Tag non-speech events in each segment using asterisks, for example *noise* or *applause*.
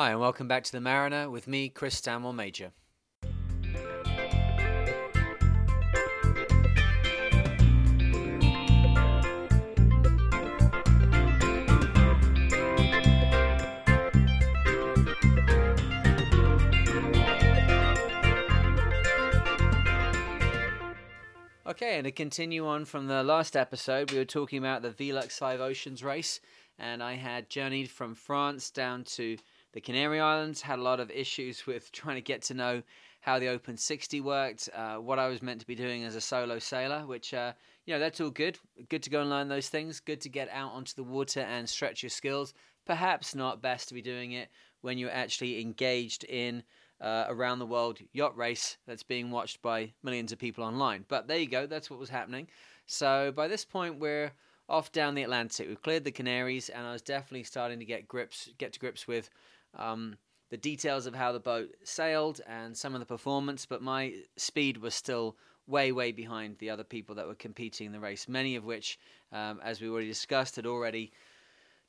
Hi, and welcome back to The Mariner with me, Chris Stanmore Major. Okay, and to continue on from the last episode, we were talking about the Velux Five Oceans race, and I had journeyed from France down to the Canary Islands, had a lot of issues with trying to get to know how the Open 60 worked, uh, what I was meant to be doing as a solo sailor, which, uh, you know, that's all good. Good to go and learn those things. Good to get out onto the water and stretch your skills. Perhaps not best to be doing it when you're actually engaged in uh, around the world yacht race that's being watched by millions of people online. But there you go, that's what was happening. So by this point, we're off down the Atlantic. We've cleared the Canaries, and I was definitely starting to get grips, get to grips with um, the details of how the boat sailed and some of the performance. But my speed was still way, way behind the other people that were competing in the race. Many of which, um, as we already discussed, had already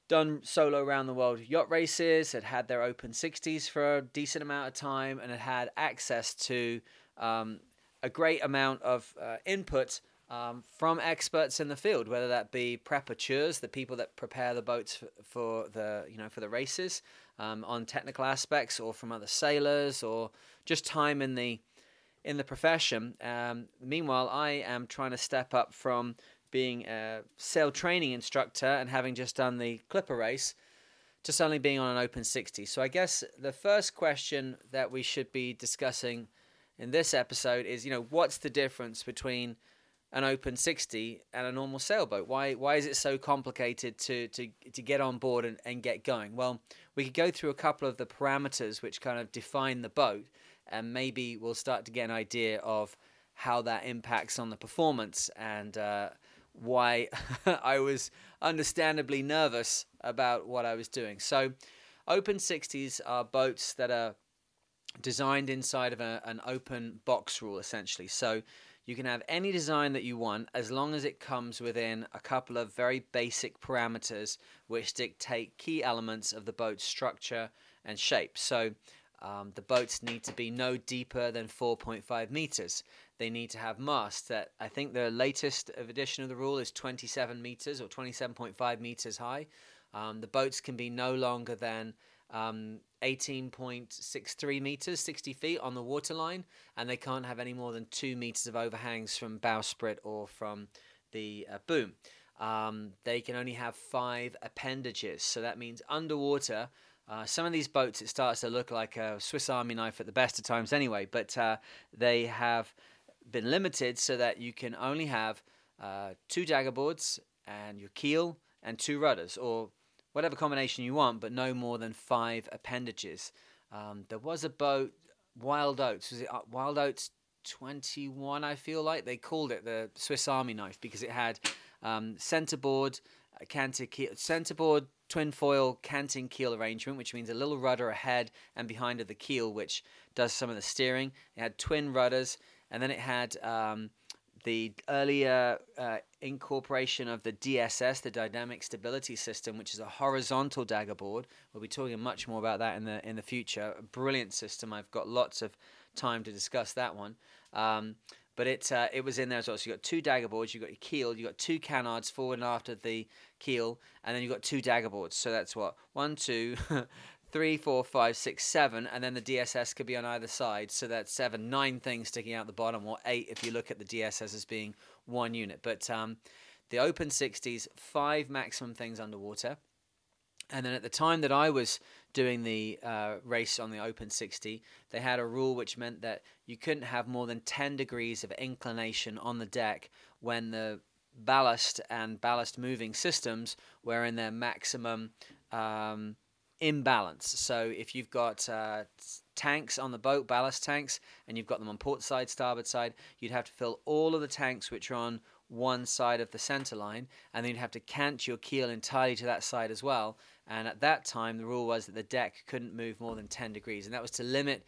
done solo around the world yacht races, had had their open 60s for a decent amount of time, and had had access to um, a great amount of uh, input um, from experts in the field, whether that be preparateurs, the people that prepare the boats for, for the you know for the races, um, on technical aspects, or from other sailors, or just time in the in the profession. Um, meanwhile, I am trying to step up from being a sail training instructor and having just done the Clipper race to suddenly being on an open 60. So I guess the first question that we should be discussing in this episode is, you know, what's the difference between an open 60 and a normal sailboat? Why why is it so complicated to to, to get on board and, and get going? Well, we could go through a couple of the parameters which kind of define the boat and maybe we'll start to get an idea of how that impacts on the performance and uh, why *laughs* I was understandably nervous about what I was doing. So, open 60s are boats that are designed inside of a, an open box rule, essentially. So, you can have any design that you want as long as it comes within a couple of very basic parameters which dictate key elements of the boat's structure and shape. So, um, the boats need to be no deeper than 4.5 meters they need to have masts that I think the latest edition of the rule is 27 meters or 27.5 meters high. Um, the boats can be no longer than um, 18.63 meters, 60 feet on the waterline, and they can't have any more than two meters of overhangs from bowsprit or from the uh, boom. Um, they can only have five appendages, so that means underwater. Uh, some of these boats, it starts to look like a Swiss Army knife at the best of times, anyway. But uh, they have been limited so that you can only have uh, two dagger boards and your keel and two rudders, or whatever combination you want, but no more than five appendages. Um, there was a boat, Wild Oats. Was it uh, Wild Oats 21? I feel like they called it the Swiss Army knife because it had um, centerboard, canted keel, centerboard, twin foil canting keel arrangement, which means a little rudder ahead and behind of the keel, which does some of the steering. It had twin rudders and then it had um, the earlier uh, incorporation of the DSS, the Dynamic Stability System, which is a horizontal dagger board. We'll be talking much more about that in the in the future. A brilliant system. I've got lots of time to discuss that one. Um, but it uh, it was in there as well. So you got two dagger boards, you got your keel, you got two canards forward and after the keel, and then you got two dagger boards. So that's what one, two, *laughs* three, four, five, six, seven, and then the DSS could be on either side. So that's seven, nine things sticking out the bottom, or eight if you look at the DSS as being one unit. But um, the open 60s, five maximum things underwater. And then at the time that I was doing the uh, race on the open 60, they had a rule which meant that you couldn't have more than 10 degrees of inclination on the deck when the ballast and ballast moving systems were in their maximum um, imbalance. So if you've got uh, tanks on the boat, ballast tanks, and you've got them on port side, starboard side, you'd have to fill all of the tanks which are on one side of the center line, and then you'd have to cant your keel entirely to that side as well. And at that time, the rule was that the deck couldn't move more than 10 degrees, and that was to limit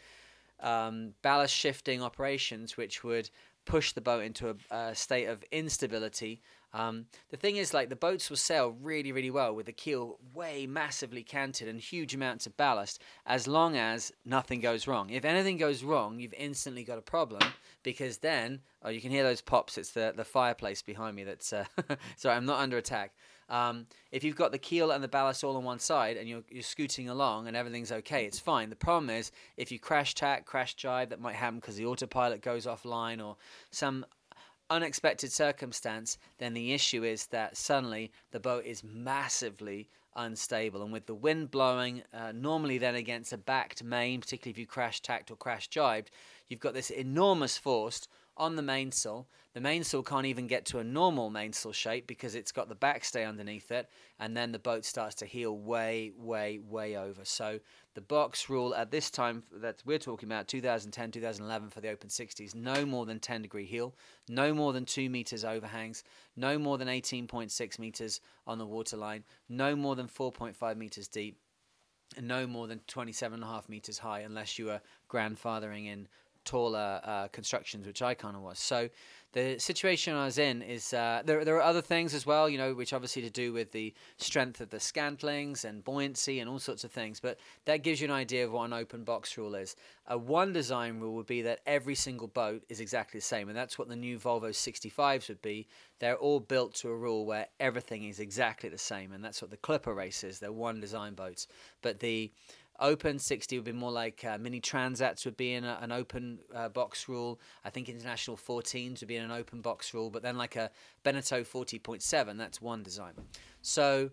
um, ballast shifting operations, which would push the boat into a, a state of instability. Um, the thing is, like the boats will sail really, really well with the keel way massively canted and huge amounts of ballast, as long as nothing goes wrong. If anything goes wrong, you've instantly got a problem because then, oh, you can hear those pops. It's the the fireplace behind me. That's uh, *laughs* sorry, I'm not under attack. Um, if you've got the keel and the ballast all on one side and you're, you're scooting along and everything's okay, it's fine. The problem is if you crash tack, crash jibe, that might happen because the autopilot goes offline or some unexpected circumstance, then the issue is that suddenly the boat is massively unstable. And with the wind blowing, uh, normally then against a backed main, particularly if you crash tacked or crash jibed, you've got this enormous force on the mainsail. The mainsail can't even get to a normal mainsail shape because it's got the backstay underneath it, and then the boat starts to heel way, way, way over. So the box rule at this time that we're talking about, 2010, 2011 for the open 60s, no more than 10 degree heel, no more than 2 meters overhangs, no more than 18.6 meters on the waterline, no more than 4.5 meters deep, and no more than 27.5 meters high unless you are grandfathering in taller uh, constructions, which I kind of was. So the situation I was in is uh, there. There are other things as well, you know, which obviously to do with the strength of the scantlings and buoyancy and all sorts of things. But that gives you an idea of what an open box rule is. A one design rule would be that every single boat is exactly the same, and that's what the new Volvo 65s would be. They're all built to a rule where everything is exactly the same, and that's what the Clipper race is. They're one design boats, but the Open 60 would be more like uh, mini transats would be in a, an open uh, box rule. I think international 14s would be in an open box rule, but then like a Beneteau 40.7, that's one design. So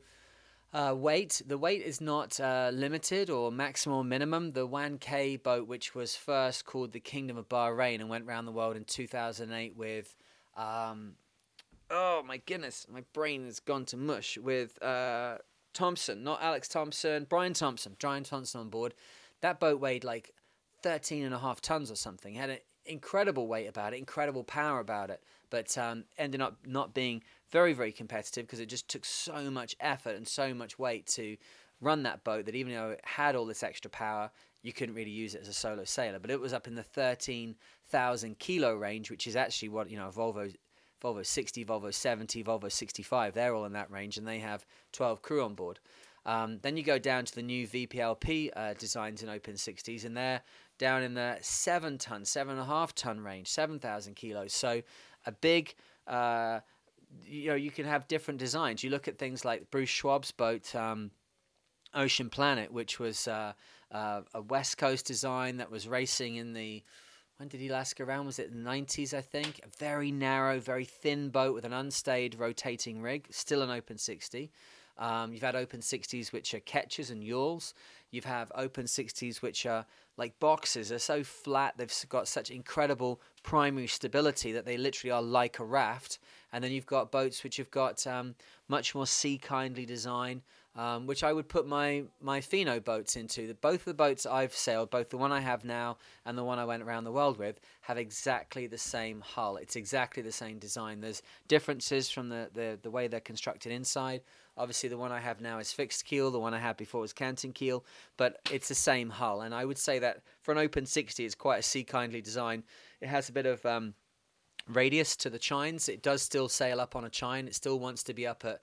uh, weight, the weight is not uh, limited or maximum or minimum. The Juan K boat, which was first called the Kingdom of Bahrain and went around the world in 2008 with. Um, oh my goodness, my brain has gone to mush with uh, Thompson, not Alex Thomson, Brian Thompson, Brian Thompson on board. That boat weighed like 13 and a half tons or something. Had an incredible weight about it, incredible power about it, but um, ended up not being very, very competitive because it just took so much effort and so much weight to run that boat that even though it had all this extra power, you couldn't really use it as a solo sailor. But it was up in the 13,000 kilo range, which is actually what, you know, a Volvo Volvo 60, Volvo 70, Volvo 65. They're all in that range, and they have 12 crew on board. Um, then you go down to the new VPLP uh, designs in Open 60s, and they're down in the seven ton, seven and a half ton range, 7,000 kilos. So a big, uh, you know, you can have different designs. You look at things like Bruce Schwab's boat, um, Ocean Planet, which was uh, uh a West Coast design that was racing in the when did he last go around? Was it the 90s, I think? A very narrow, very thin boat with an unstayed rotating rig, still an open 60. Um, you've had open 60s which are ketches and yawls. You've have open 60s which are like boxes. They're so flat, they've got such incredible primary stability that they literally are like a raft. And then you've got boats which have got um, much more sea kindly design, um, which I would put my my Finot boats into. The, both of the boats I've sailed, both the one I have now and the one I went around the world with, have exactly the same hull. It's exactly the same design. There's differences from the, the, the way they're constructed inside. Obviously, the one I have now is fixed keel. The one I had before was canting keel, but it's the same hull. And I would say that for an open 60, it's quite a sea kindly design. It has a bit of um, radius to the chines. It does still sail up on a chine. It still wants to be up at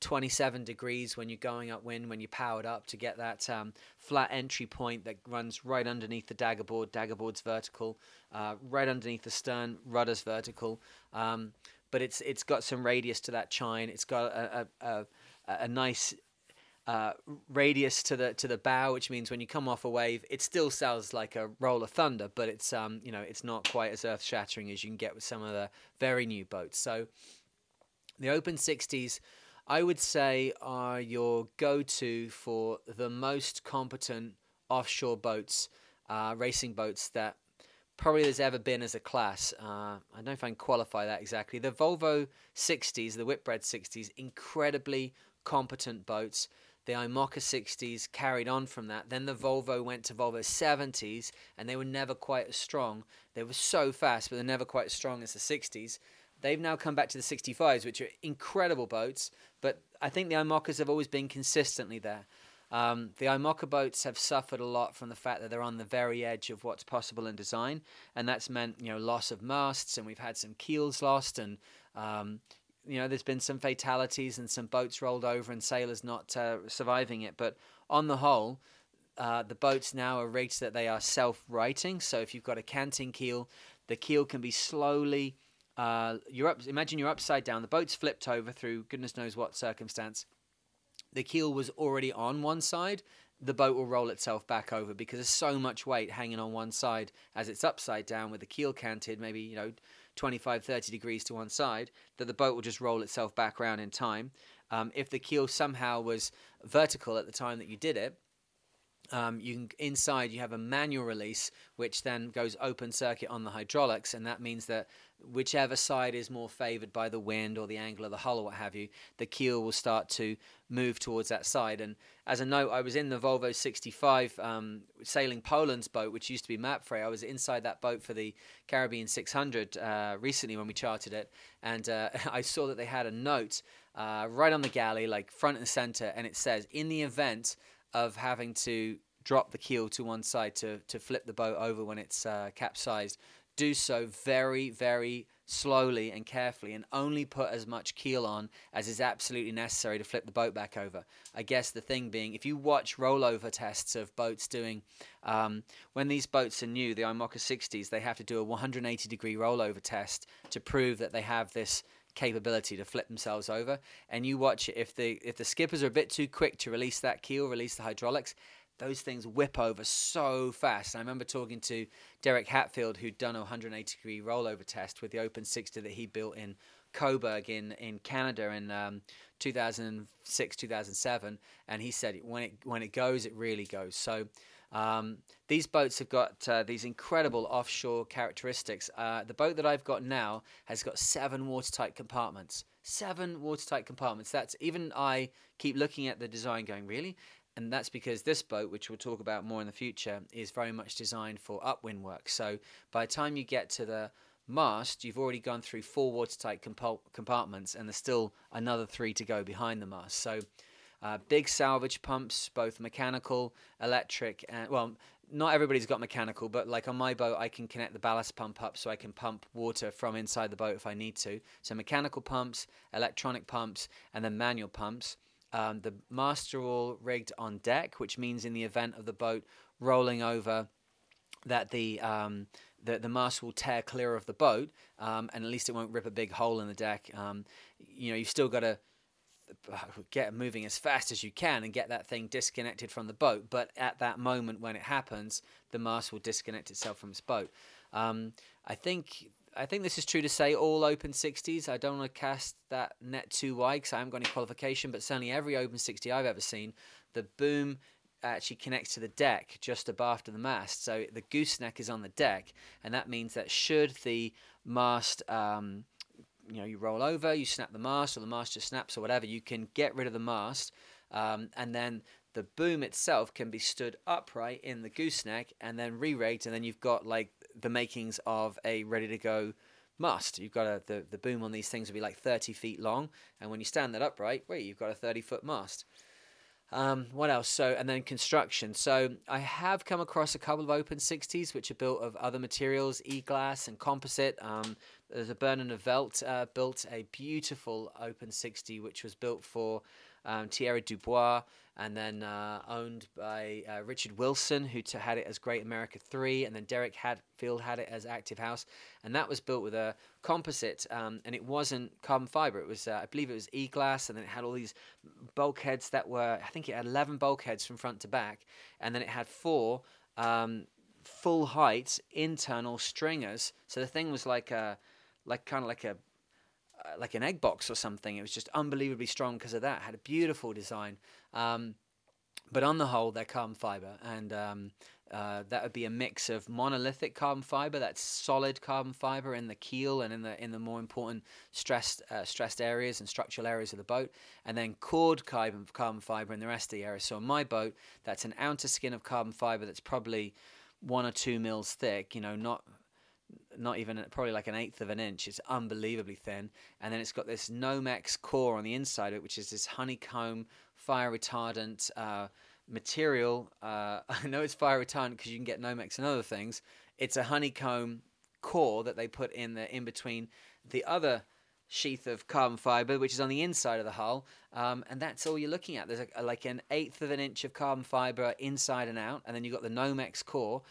27 degrees when you're going upwind, when you're powered up to get that um, flat entry point that runs right underneath the daggerboard. Daggerboard's vertical, uh, right underneath the stern, rudder's vertical. Um, but it's it's got some radius to that chine. It's got a, a, a, a nice uh, radius to the to the bow, which means when you come off a wave, it still sounds like a roll of thunder, but it's um you know it's not quite as earth shattering as you can get with some of the very new boats. So the Open 60s I would say are your go to for the most competent offshore boats, uh, racing boats that probably there's ever been as a class. Uh, I don't know if I can qualify that exactly. The Volvo 60s, the Whitbread 60s, incredibly competent boats. The Imoca 60s carried on from that. Then the Volvo went to Volvo 70s, and they were never quite as strong. They were so fast, but they're never quite as strong as the 60s. They've now come back to the 65s, which are incredible boats, but I think the Imocas have always been consistently there. Um, the IMOCA boats have suffered a lot from the fact that they're on the very edge of what's possible in design, and that's meant you know loss of masts, and we've had some keels lost, and um, you know there's been some fatalities and some boats rolled over and sailors not uh, surviving it. But on the whole, uh, the boats now are rigged that they are self-righting. So if you've got a canting keel, the keel can be slowly. Uh, you're up. Imagine you're upside down. The boat's flipped over through goodness knows what circumstance. The keel was already on one side. The boat will roll itself back over because there's so much weight hanging on one side as it's upside down with the keel canted, maybe you know 25, 30 degrees to one side, that the boat will just roll itself back around in time. Um, if the keel somehow was vertical at the time that you did it, um, you can inside you have a manual release which then goes open circuit on the hydraulics and that means that whichever side is more favored by the wind or the angle of the hull or what have you the keel will start to move towards that side. And as a note i was in the volvo 65 um, sailing poland's boat which used to be mapfre. I was inside that boat for the caribbean 600 uh, recently when we charted it. And uh, *laughs* i saw that they had a note uh, right on the galley like front and center and it says in the event of having to drop the keel to one side to, to flip the boat over when it's uh, capsized, do so very, very slowly and carefully and only put as much keel on as is absolutely necessary to flip the boat back over. I guess the thing being, if you watch rollover tests of boats doing, um, when these boats are new, the IMOCA 60s, they have to do a 180 degree rollover test to prove that they have this capability to flip themselves over. And you watch it if the if the skippers are a bit too quick to release that keel, release the hydraulics, those things whip over so fast. I remember talking to Derek Hatfield, who'd done a 180 degree rollover test with the Open 60 that he built in Cobourg in, in Canada in um, 2006 2007, and he said when it when it goes, it really goes. So um, these boats have got uh, these incredible offshore characteristics. Uh, the boat that I've got now has got seven watertight compartments. Seven watertight compartments. That's even I keep looking at the design, going really. And that's because this boat, which we'll talk about more in the future, is very much designed for upwind work. So by the time you get to the mast, you've already gone through four watertight compartments, and there's still another three to go behind the mast. So uh, big salvage pumps, both mechanical, electric, and well, not everybody's got mechanical, but like on my boat, I can connect the ballast pump up so I can pump water from inside the boat if I need to. So mechanical pumps, electronic pumps, and then manual pumps. Um, the masts are all rigged on deck, which means in the event of the boat rolling over, that the um, the, the mast will tear clear of the boat, um, and at least it won't rip a big hole in the deck. Um, you know, you've still got to get moving as fast as you can and get that thing disconnected from the boat. But at that moment when it happens, the mast will disconnect itself from its boat. Um, I think I think this is true to say all Open 60s. I don't want to cast that net too wide because I haven't got any qualification, but certainly every Open 60 I've ever seen, the boom actually connects to the deck just abaft of the mast. So the gooseneck is on the deck, and that means that should the mast um, you know you roll over, you snap the mast, or the mast just snaps, or whatever. You can get rid of the mast, um, and then the boom itself can be stood upright in the gooseneck and then re-rigged, and then you've got like the makings of a ready to go mast. You've got a, the the boom on these things will be like 30 feet long, and when you stand that upright, wait, you've got a 30 foot mast. Um, what else? So, and then construction. So, I have come across a couple of open 60s which are built of other materials, e glass and composite. Um, there's a Bernard Nivelt uh, built a beautiful open 60 which was built for um, Thierry Dubois and then uh, owned by uh, Richard Wilson, who t- had it as Great America 3, and then Derek Hatfield had it as Active House. And that was built with a composite, um, and it wasn't carbon fiber. It was, uh, I believe it was e glass, and then it had all these bulkheads that were, I think it had 11 bulkheads from front to back, and then it had four. Um, full height internal stringers so the thing was like a like kind of like a like an egg box or something. It was just unbelievably strong because of that. It had a beautiful design. Um, but on the whole, they're carbon fiber, and um, uh, that would be a mix of monolithic carbon fiber, that's solid carbon fiber in the keel and in the in the more important stressed uh, stressed areas and structural areas of the boat, and then cored carbon carbon fiber in the rest of the area. So on my boat, that's an outer skin of carbon fiber that's probably one or two mils thick. You know, not not even probably like an eighth of an inch. It's unbelievably thin, and then it's got this Nomex core on the inside of it, which is this honeycomb fire retardant. Uh, material. Uh, *laughs* I know it's fire retardant because you can get Nomex and other things. It's a honeycomb core that they put in the in between the other sheath of carbon fiber, which is on the inside of the hull, um, and that's all you're looking at. There's a, a, like an eighth of an inch of carbon fiber inside and out, and then you've got the Nomex core.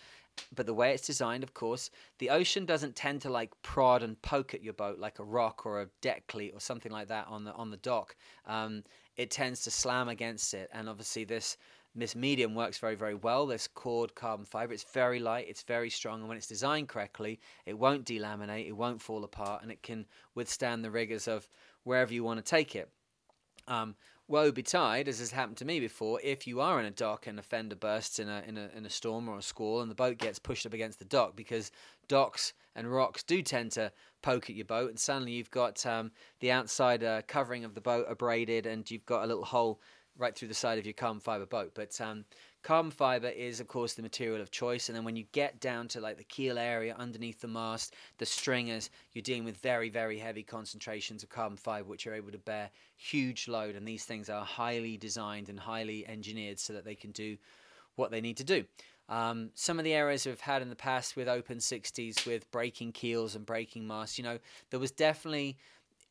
But the way it's designed, of course, the ocean doesn't tend to like prod and poke at your boat like a rock or a deck cleat or something like that on the on the dock. Um, it tends to slam against it, and obviously this this medium works very, very well. This cored carbon fiber, it's very light, it's very strong, and when it's designed correctly, it won't delaminate, it won't fall apart, and it can withstand the rigors of wherever you want to take it. Um, woe betide, as has happened to me before, if you are in a dock and a fender bursts in a, in a in a storm or a squall and the boat gets pushed up against the dock because docks and rocks do tend to poke at your boat and suddenly you've got um, the outside uh, covering of the boat abraded and you've got a little hole right through the side of your carbon fiber boat. But um, carbon fiber is, of course, the material of choice. And then when you get down to like the keel area underneath the mast, the stringers, you're dealing with very, very heavy concentrations of carbon fiber, which are able to bear huge load. And these things are highly designed and highly engineered so that they can do what they need to do. Um, some of the errors we've had in the past with open 60s, with breaking keels and breaking masts, you know, there was definitely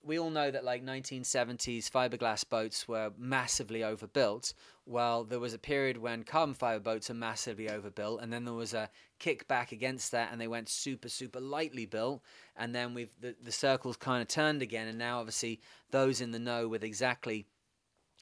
we all know that like 1970s fiberglass boats were massively overbuilt. Well, there was a period when carbon fiber boats are massively overbuilt, and then there was a kickback against that, and they went super, super lightly built. And then we've the, the circles kind of turned again, and now obviously those in the know with exactly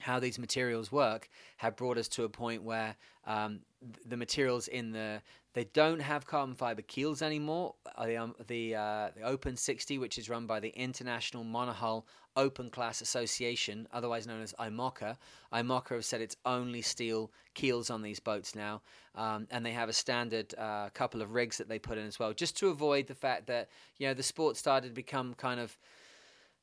how these materials work have brought us to a point where um, the materials in the they don't have carbon fiber keels anymore. The um, the, uh, the Open 60, which is run by the International Monohull Open Class Association, otherwise known as IMOCA. IMOCA have said it's only steel keels on these boats now, um, and they have a standard uh, couple of rigs that they put in as well, just to avoid the fact that you know the sport started to become kind of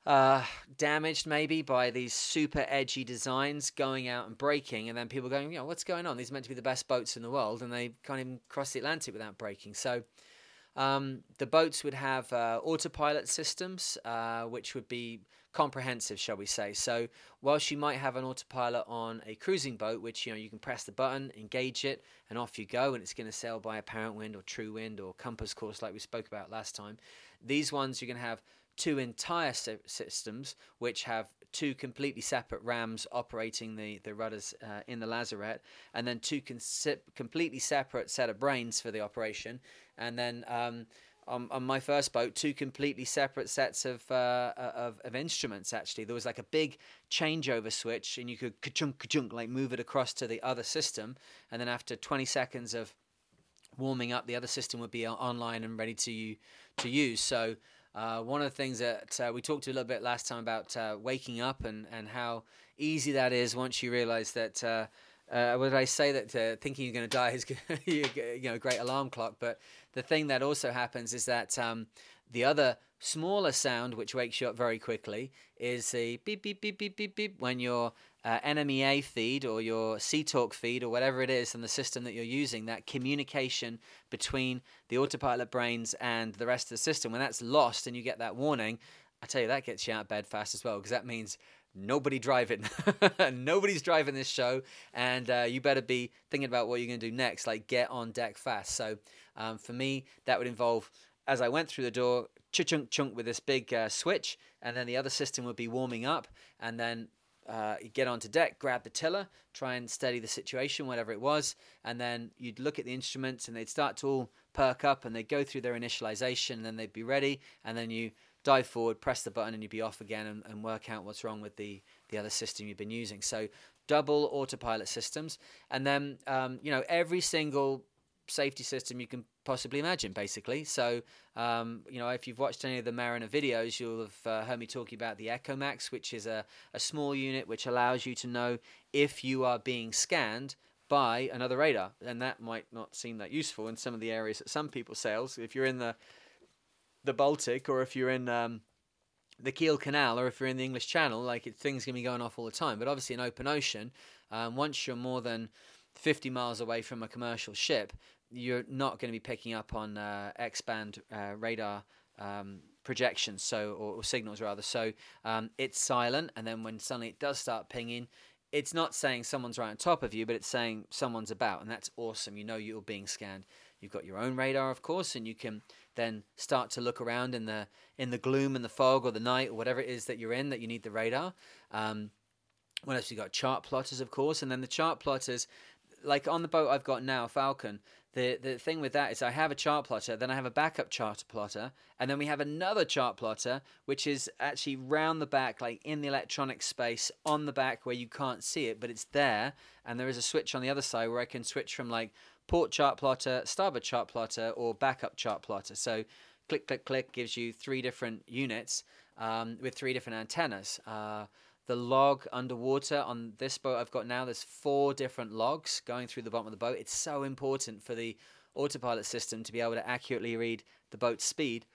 uh, damaged maybe by these super edgy designs going out and breaking, and then people going, you know, what's going on? These are meant to be the best boats in the world, and they can't even cross the Atlantic without breaking. So um, the boats would have uh, autopilot systems, uh, which would be comprehensive, shall we say. So whilst you might have an autopilot on a cruising boat, which you know you can press the button, engage it, and off you go, and it's going to sail by apparent wind or true wind or compass course, like we spoke about last time. These ones you're going to have two entire systems which have two completely separate rams operating the, the rudders uh, in the lazarette, and then two completely separate set of brains for the operation, and then um, on, on my first boat, two completely separate sets of, uh, of, of instruments. Actually, there was like a big changeover switch, and you could ka-chunk, ka-chunk, like move it across to the other system, and then after 20 seconds of warming up, the other system would be online and ready to to use. So uh, one of the things that uh, we talked a little bit last time about uh, waking up and, and how easy that is once you realize that. Uh, uh, what did I say that uh, thinking you're going to die is *laughs* you know a great alarm clock? But the thing that also happens is that um, the other smaller sound, which wakes you up very quickly, is the beep beep beep beep beep beep when you're uh, NMEA feed or your SeaTalk feed or whatever it is in the system that you're using, that communication between the autopilot brains and the rest of the system, when that's lost and you get that warning, I tell you, that gets you out of bed fast as well because that means nobody driving. *laughs* Nobody's driving this show, and uh, you better be thinking about what you're going to do next, like get on deck fast. So um, for me, that would involve, as I went through the door, chunk chunk with this big uh, switch, and then the other system would be warming up, and then uh, get onto deck, grab the tiller, try and steady the situation, whatever it was, and then you'd look at the instruments and they'd start to all perk up and they'd go through their initialization and then they'd be ready, and then you dive forward, press the button, and you'd be off again and, and work out what's wrong with the, the other system you've been using. So double autopilot systems, and then um, you know every single safety system you can possibly imagine, basically. So, um, you know, if you've watched any of the Mariner videos, you'll have uh, heard me talking about the EchoMax, which is a, a small unit which allows you to know if you are being scanned by another radar. And that might not seem that useful in some of the areas that some people sail. So if you're in the the Baltic or if you're in um, the Kiel Canal or if you're in the English Channel, like it, things can be going off all the time. But obviously, in open ocean, um, once you're more than 50 miles away from a commercial ship, you're not going to be picking up on uh, X-band uh, radar um, projections, so or, or, signals rather. So um, it's silent, and then when suddenly it does start pinging, it's not saying someone's right on top of you, but it's saying someone's about, and that's awesome. You know you're being scanned. You've got your own radar, of course, and you can then start to look around in the in the gloom and the fog or the night or whatever it is that you're in that you need the radar. Um, what else? You got chart plotters, of course, and then the chart plotters, like on the boat I've got now, Falcon. The the thing with that is I have a chart plotter, then I have a backup chart plotter, and then we have another chart plotter which is actually round the back, like in the electronic space on the back where you can't see it, but it's there, and there is a switch on the other side where I can switch from like port chart plotter, starboard chart plotter, or backup chart plotter. So click click click gives you three different units um, with three different antennas. Uh, the log underwater on this boat I've got now, there's four different logs going through the bottom of the boat. It's so important for the autopilot system to be able to accurately read the boat's speed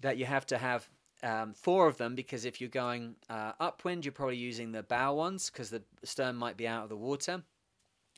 that you have to have um, four of them because if you're going uh, upwind, you're probably using the bow ones because the stern might be out of the water.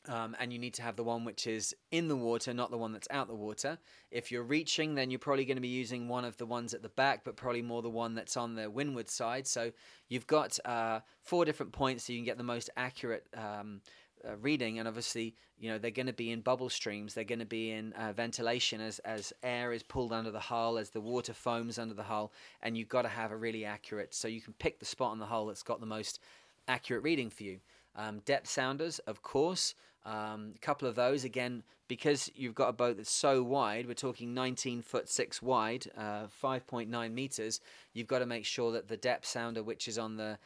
Um, and you need to have the one which is in the water, not the one that's out the water. If you're reaching, then you're probably going to be using one of the ones at the back, but probably more the one that's on the windward side. So you've got uh, four different points so you can get the most accurate um, uh, reading. And obviously, you know, they're going to be in bubble streams. They're going to be in uh, ventilation as, as air is pulled under the hull, as the water foams under the hull. And you've got to have a really accurate, so you can pick the spot on the hull that's got the most accurate reading for you. Um, depth sounders, of course. Um, a couple of those again because you've got a boat that's so wide. We're talking 19 foot six wide, uh, 5.9 meters. You've got to make sure that the depth sounder, which is on the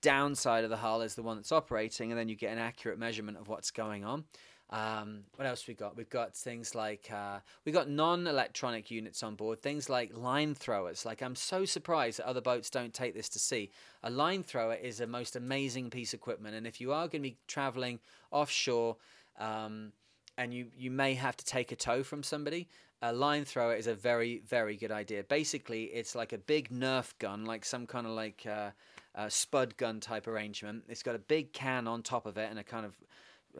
downside of the hull, is the one that's operating, and then you get an accurate measurement of what's going on. Um, what else we got? We've got things like uh, we got non-electronic units on board. Things like line throwers. Like I'm so surprised that other boats don't take this to sea. A line thrower is a most amazing piece of equipment, and if you are going to be traveling offshore, um, and you you may have to take a tow from somebody, a line thrower is a very very good idea. Basically, it's like a big Nerf gun, like some kind of like uh, spud gun type arrangement. It's got a big can on top of it and a kind of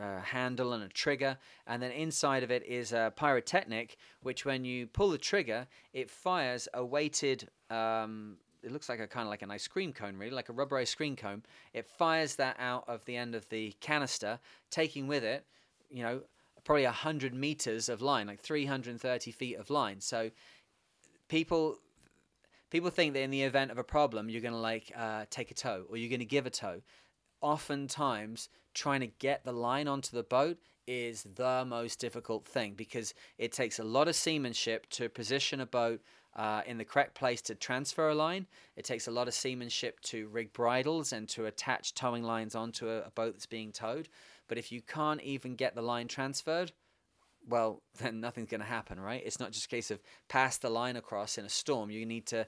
handle and a trigger, and then inside of it is a pyrotechnic, which when you pull the trigger, it fires a weighted. Um, it looks like a kind of like an ice cream cone, really, like a rubber ice cream cone. It fires that out of the end of the canister, taking with it, you know, probably 100 meters of line, like 330 feet of line. So people people think that in the event of a problem, you're going to like uh, take a tow or you're going to give a tow. Oftentimes, trying to get the line onto the boat is the most difficult thing because it takes a lot of seamanship to position a boat uh, in the correct place to transfer a line. It takes a lot of seamanship to rig bridles and to attach towing lines onto a, a boat that's being towed. But if you can't even get the line transferred, well, *laughs* then nothing's going to happen, right? It's not just a case of pass the line across in a storm. You need to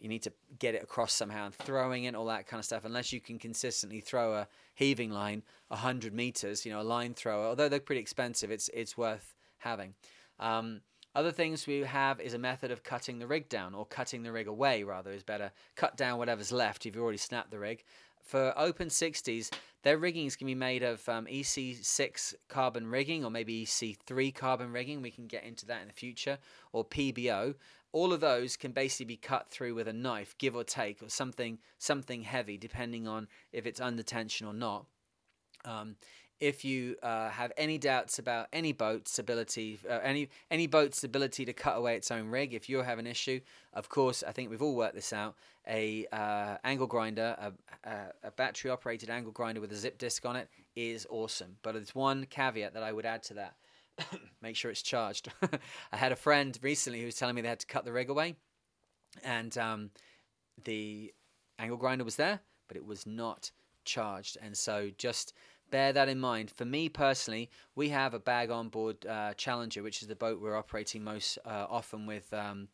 you need to get it across somehow and throwing it all that kind of stuff unless you can consistently throw a heaving line 100 meters you know a line thrower although they're pretty expensive it's it's worth having. Um, other things we have is a method of cutting the rig down or cutting the rig away rather is better. Cut down whatever's left if you've already snapped the rig. For open 60s their riggings can be made of um, ec6 carbon rigging or maybe ec3 carbon rigging. We can get into that in the future or pbo all of those can basically be cut through with a knife, give or take, or something something heavy, depending on if it's under tension or not. Um, if you uh, have any doubts about any boat's ability, uh, any any boat's ability to cut away its own rig, if you have an issue, of course, I think we've all worked this out. A uh, angle grinder, a, a, a battery operated angle grinder with a zip disc on it, is awesome. But there's one caveat that I would add to that *coughs* make sure it's charged. *laughs* I had a friend recently who was telling me they had to cut the rig away, and um, the angle grinder was there, but it was not charged. And so just bear that in mind. For me personally, we have a bag on board uh, Challenger, which is the boat we're operating most uh, often with. Um,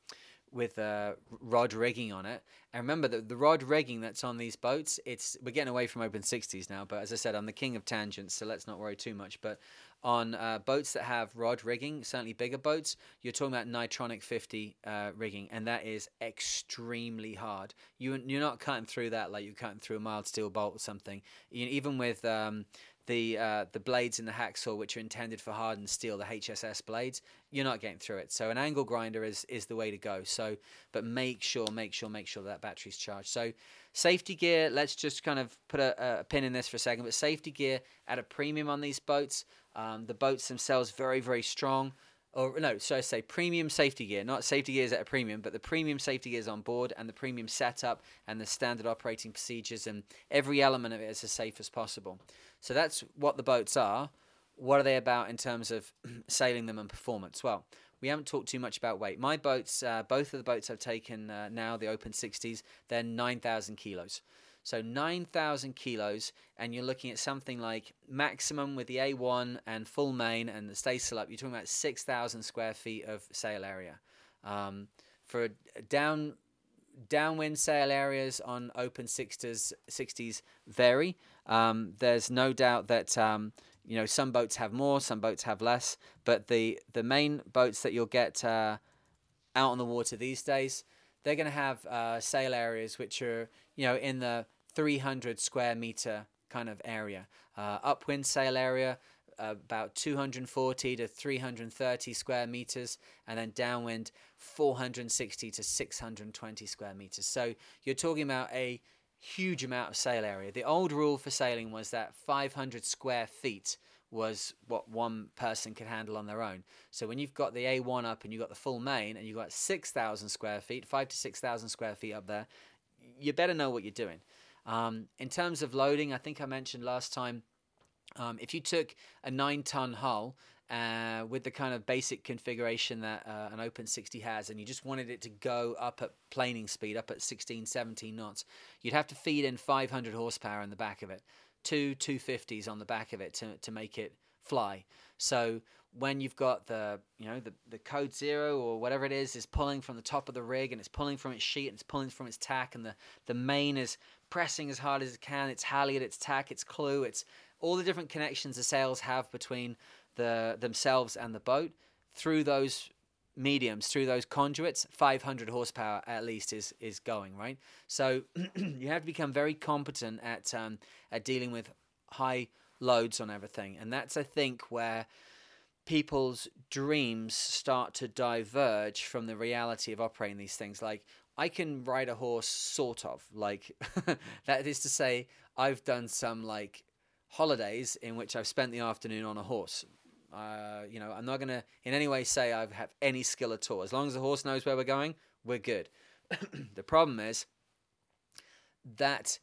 with uh, rod rigging on it. And remember that the rod rigging that's on these boats, it's we're getting away from open 60s now. But as I said, I'm the king of tangents, so let's not worry too much. But on uh, boats that have rod rigging, certainly bigger boats, you're talking about Nitronic 50 uh, rigging, and that is extremely hard. You, you're not cutting through that like you're cutting through a mild steel bolt or something. You, even with um, the uh, the blades in the hacksaw, which are intended for hardened steel, the HSS blades, you're not getting through it. So an angle grinder is is the way to go. So, but make sure, make sure, make sure that battery's charged. So, safety gear. Let's just kind of put a, a pin in this for a second. But safety gear at a premium on these boats. Um, the boats themselves very very strong or no, so I say premium safety gear, not safety gears at a premium, but the premium safety gears on board and the premium setup and the standard operating procedures and every element of it is as safe as possible. So that's what the boats are. What are they about in terms of *clears throat* sailing them and performance? Well, we haven't talked too much about weight. My boats, uh, both of the boats I've taken uh, now, the Open 60s, they're 9,000 kilos. So 9,000 kilos, and you're looking at something like maximum with the A1 and full main and the staysail up, you're talking about 6,000 square feet of sail area. Um, for down downwind sail areas on open 60s, 60s vary. Um, there's no doubt that um, you know some boats have more, some boats have less, but the the main boats that you'll get uh, out on the water these days, they're going to have uh, sail areas which are you know in the 300 square meter kind of area. Uh, upwind sail area, uh, about 240 to 330 square meters, and then downwind 460 to 620 square meters. So you're talking about a huge amount of sail area. The old rule for sailing was that 500 square feet was what one person could handle on their own. So when you've got the A1 up and you've got the full main and you've got 6,000 square feet, 5 to 6,000 square feet up there, you better know what you're doing. Um, in terms of loading, I think I mentioned last time, um, if you took a nine ton hull uh, with the kind of basic configuration that uh, an Open 60 has, and you just wanted it to go up at planing speed, up at 16, 17 knots, you'd have to feed in 500 horsepower in the back of it, two 250s on the back of it to, to make it fly. So when you've got the you know the, the code zero or whatever it is is pulling from the top of the rig and it's pulling from its sheet and it's pulling from its tack and the, the main is pressing as hard as it can. Its halyard its tack its clew it's all the different connections the sails have between the themselves and the boat through those mediums through those conduits 500 horsepower at least is is going right? So *clears throat* you have to become very competent at um, at dealing with high loads on everything. And that's i think where people's dreams start to diverge from the reality of operating these things. Like, I can ride a horse, sort of. Like, *laughs* that is to say, I've done some like holidays in which I've spent the afternoon on a horse. Uh, you know, I'm not going to in any way say I have any skill at all. As long as the horse knows where we're going, we're good. *clears throat* the problem is that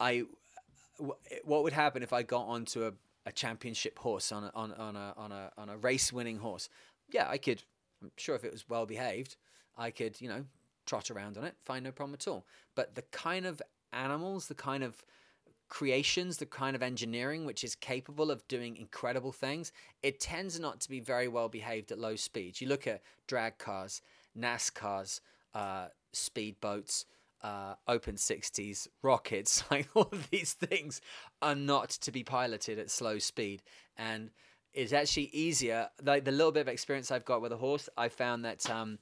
I, what would happen if I got onto a a championship horse on a, on on a on a on a race winning horse. Yeah, I could. I'm sure if it was well behaved, I could you know trot around on it, find no problem at all. But the kind of animals, the kind of creations, the kind of engineering which is capable of doing incredible things, it tends not to be very well behaved at low speeds. You look at drag cars, NASCARs, uh, speed boats, uh, open 60s rockets. *laughs* Like all of these things are not to be piloted at slow speed. And it's actually easier like the little bit of experience i've got with a horse i found that um,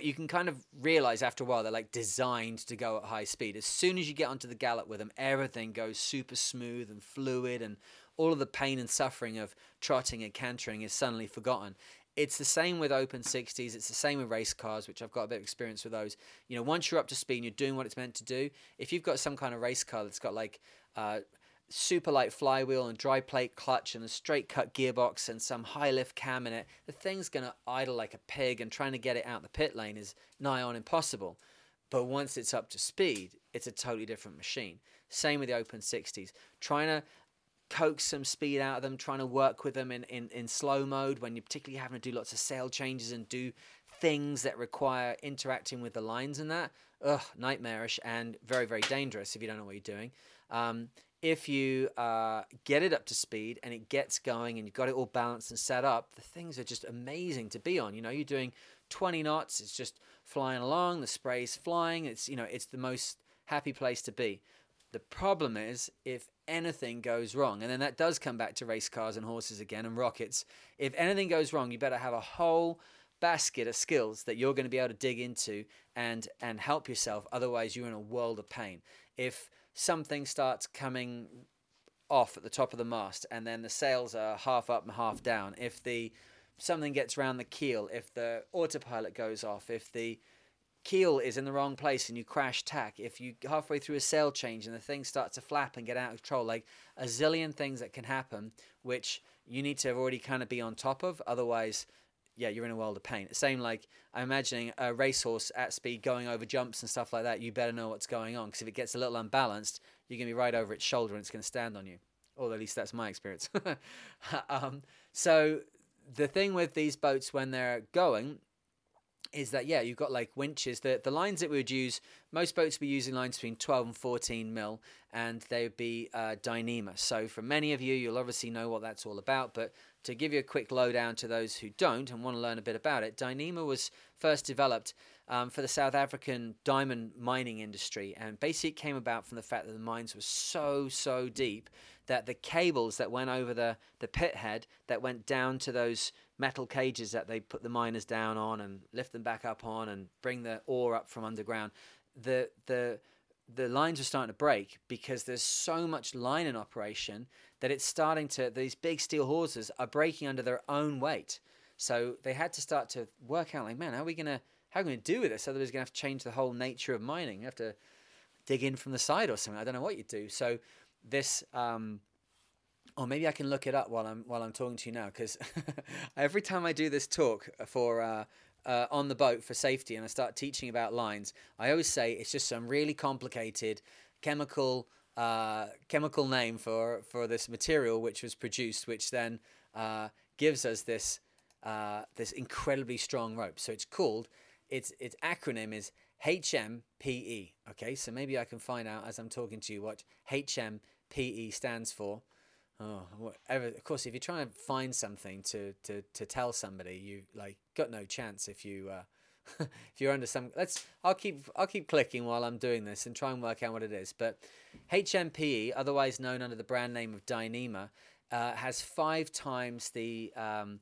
you can kind of realize after a while they're like designed to go at high speed. As soon as you get onto the gallop with them everything goes super smooth and fluid and all of the pain and suffering of trotting and cantering is suddenly forgotten it's the same with open 60s. It's the same with race cars, which I've got a bit of experience with those. You know, once you're up to speed and you're doing what it's meant to do, if you've got some kind of race car that's got like uh, super light flywheel and dry plate clutch and a straight cut gearbox and some high lift cam in it, the thing's going to idle like a pig and trying to get it out the pit lane is nigh on impossible. But once it's up to speed, it's a totally different machine. Same with the Open 60s. Trying to coax some speed out of them, trying to work with them in, in, in slow mode when you're particularly having to do lots of sail changes and do things that require interacting with the lines and that. Ugh, nightmarish and very, very dangerous if you don't know what you're doing. Um, if you uh, get it up to speed and it gets going and you've got it all balanced and set up, the things are just amazing to be on. You know, you're doing 20 knots, it's just flying along, the spray's flying, it's, you know, it's the most happy place to be. The problem is if anything goes wrong, and then that does come back to race cars and horses again and rockets. If anything goes wrong, you better have a whole basket of skills that you're going to be able to dig into and and help yourself. Otherwise, you're in a world of pain. If something starts coming off at the top of the mast and then the sails are half up and half down, if the something gets around the keel, if the autopilot goes off, if the keel is in the wrong place and you crash tack, if you halfway through a sail change and the thing starts to flap and get out of control, like a zillion things that can happen, which you need to have already kind of be on top of. Otherwise, yeah, you're in a world of pain. Same like I'm imagining a racehorse at speed going over jumps and stuff like that. You better know what's going on because if it gets a little unbalanced, you're gonna be right over its shoulder and it's gonna stand on you. Or at least that's my experience. *laughs* um, so the thing with these boats when they're going is that yeah you've got like winches. The the lines that we would use most boats would be using lines between 12 and 14 mil and they would be uh, Dyneema. So for many of you you'll obviously know what that's all about but to give you a quick lowdown to those who don't and want to learn a bit about it Dyneema was first developed um, for the South African diamond mining industry and basically it came about from the fact that the mines were so so deep that the cables that went over the the pit head that went down to those metal cages that they put the miners down on and lift them back up on and bring the ore up from underground. The the the lines are starting to break because there's so much line in operation that it's starting to these big steel hawsers are breaking under their own weight. So they had to start to work out like, man, how are we gonna how are we gonna do with this? Otherwise, we're gonna have to change the whole nature of mining. You have to dig in from the side or something. I don't know what you'd do. So this um, or maybe I can look it up while I'm while I'm talking to you now because *laughs* every time I do this talk for uh, uh, on the boat for safety and I start teaching about lines, I always say it's just some really complicated chemical uh, chemical name for for this material which was produced, which then uh, gives us this uh, this incredibly strong rope. So it's called its its acronym is HMPE. Okay, so maybe I can find out as I'm talking to you what HMPE stands for. Oh, whatever. Of course, if you're trying to find something to, to, to tell somebody, you like got no chance if you uh, *laughs* if you're under some. Let's. I'll keep I'll keep clicking while I'm doing this and try and work out what it is. But HMPE, otherwise known under the brand name of Dyneema, uh, has five times the um,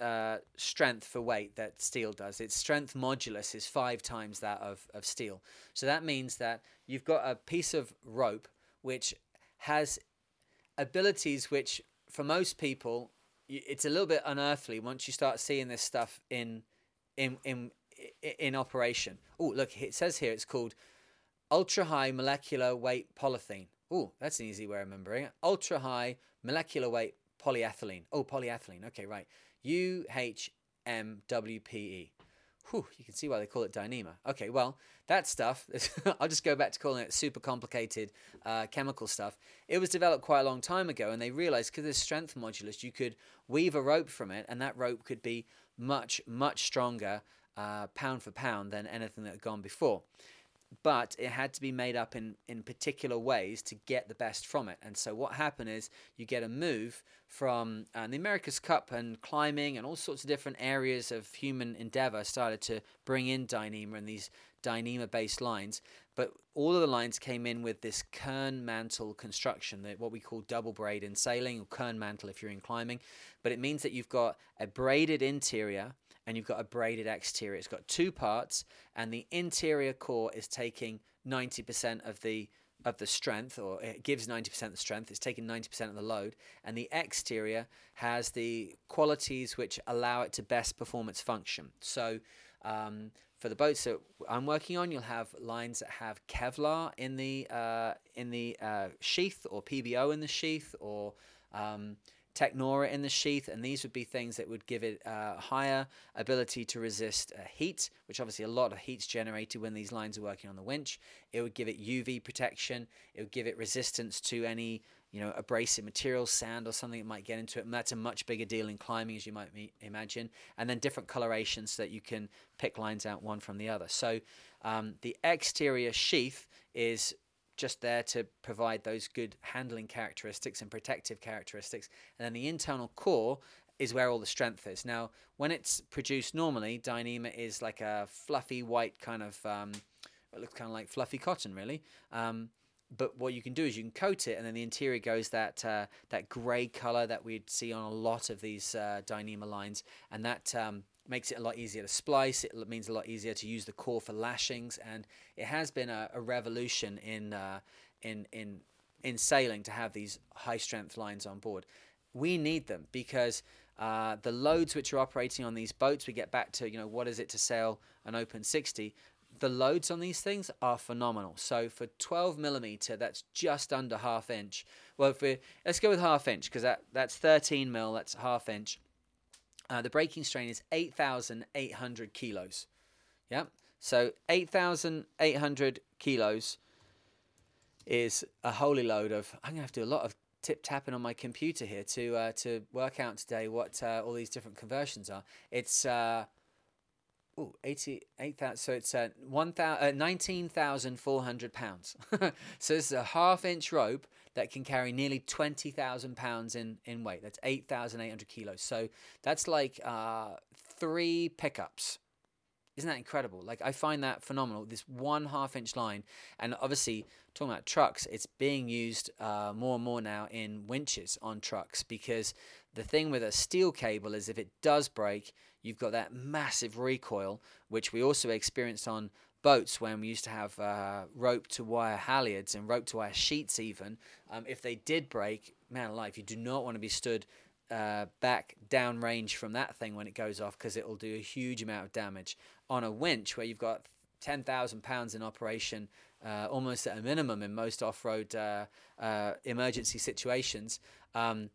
uh, strength for weight that steel does. Its strength modulus is five times that of, of steel. So that means that you've got a piece of rope which has abilities which for most people it's a little bit unearthly once you start seeing this stuff in in in in operation. Oh, look, it says here it's called ultra high molecular weight polythene. Oh, that's an easy way of remembering it. Ultra high molecular weight polyethylene. Oh, polyethylene. Okay, right. U H M W P E. Whew, you can see why they call it Dyneema. Okay, well, that stuff, *laughs* I'll just go back to calling it super complicated uh, chemical stuff. It was developed quite a long time ago, and they realized because there's strength modulus, you could weave a rope from it, and that rope could be much, much stronger uh, pound for pound than anything that had gone before but it had to be made up in, in particular ways to get the best from it. And so what happened is you get a move from uh, the America's Cup and climbing and all sorts of different areas of human endeavor started to bring in Dyneema and these Dyneema based lines. But all of the lines came in with this kern mantle construction, that what we call double braid in sailing, or kern mantle if you're in climbing. But it means that you've got a braided interior and you've got a braided exterior. It's got two parts, and the interior core is taking 90% of the of the strength, or it gives 90% of the strength. It's taking 90% of the load, and the exterior has the qualities which allow it to best perform its function. So. Um, for the boats that I'm working on, you'll have lines that have Kevlar in the uh, in the uh, sheath, or PBO in the sheath, or um, Technora in the sheath, and these would be things that would give it a higher ability to resist heat, which obviously a lot of heat's generated when these lines are working on the winch. It would give it UV protection. It would give it resistance to any you know abrasive materials, sand or something that might get into it, and that's a much bigger deal in climbing, as you might imagine. And then different colorations so that you can pick lines out one from the other. So um, the exterior sheath is just there to provide those good handling characteristics and protective characteristics. And then the internal core is where all the strength is. Now, when it's produced normally, Dyneema is like a fluffy white kind of, um, it looks kind of like fluffy cotton, really. Um, but what you can do is you can coat it, and then the interior goes that uh, that grey color that we'd see on a lot of these uh, Dyneema lines, and that um, makes it a lot easier to splice. It means a lot easier to use the core for lashings, and it has been a, a revolution in uh, in in in sailing to have these high strength lines on board. We need them because uh, the loads which are operating on these boats, we get back to you know what is it to sail an open 60. The loads on these things are phenomenal. So for 12 millimeter, that's just under half inch. Well, if we let's go with half inch because that that's 13 mil. That's half inch. Uh, the breaking strain is 8,800 kilos. Yeah. So 8,800 kilos is a holy load of. I'm gonna have to do a lot of tip tapping on my computer here to uh, to work out today what uh, all these different conversions are. It's uh, ooh, 88,000. So it's uh, 1, 000, uh, 19,400 pounds. *laughs* so this is a half inch rope that can carry nearly 20,000 pounds in, in weight. That's 8,800 kilos. So that's like uh, three pickups isn't that incredible? Like I find that phenomenal. This one half inch line, and obviously talking about trucks, it's being used uh, more and more now in winches on trucks because the thing with a steel cable is if it does break, you've got that massive recoil, which we also experienced on boats when we used to have uh, rope to wire halyards and rope to wire sheets even. Um, if they did break, man alive, you do not want to be stood uh, back downrange from that thing when it goes off because it will do a huge amount of damage on a winch where you've got 10,000 pounds in operation, uh, almost at a minimum in most off road uh, uh, emergency situations. Um,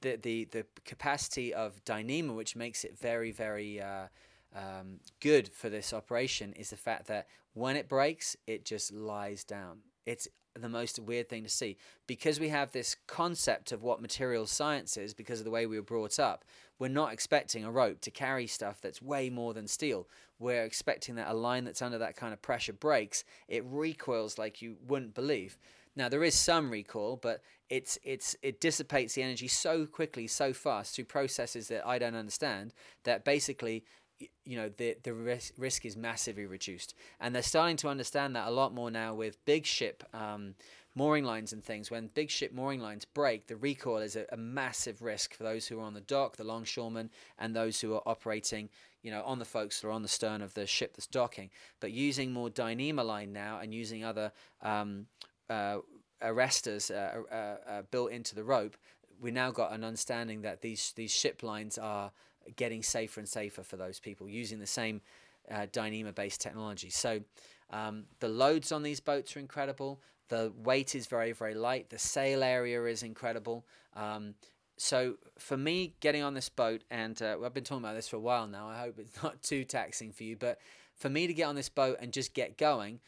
the, the, the capacity of Dyneema, which makes it very, very uh, um, good for this operation, is the fact that when it breaks, it just lies down. It's the most weird thing to see because we have this concept of what material science is because of the way we were brought up we're not expecting a rope to carry stuff that's way more than steel. We're expecting that a line that's under that kind of pressure breaks, it recoils like you wouldn't believe. Now there is some recoil, but it's it's it dissipates the energy so quickly, so fast through processes that I don't understand that basically you know the the risk, risk is massively reduced and they're starting to understand that a lot more now with big ship um, mooring lines and things, when big ship mooring lines break, the recoil is a, a, massive risk for those who are on the dock, the longshoremen, and those who are operating, you know, on the folks who are on the stern of the ship that's docking. But using more Dyneema line now and using other um, uh, arresters uh, uh, uh, built into the rope, we now got an understanding that these these ship lines are getting safer and safer for those people using the same uh, Dyneema based technology. So um, the loads on these boats are incredible. The weight is very, very light. The sail area is incredible. Um, so for me, getting on this boat, and uh, I've been talking about this for a while now. I hope it's *laughs* not too taxing for you, but for me to get on this boat and just get going,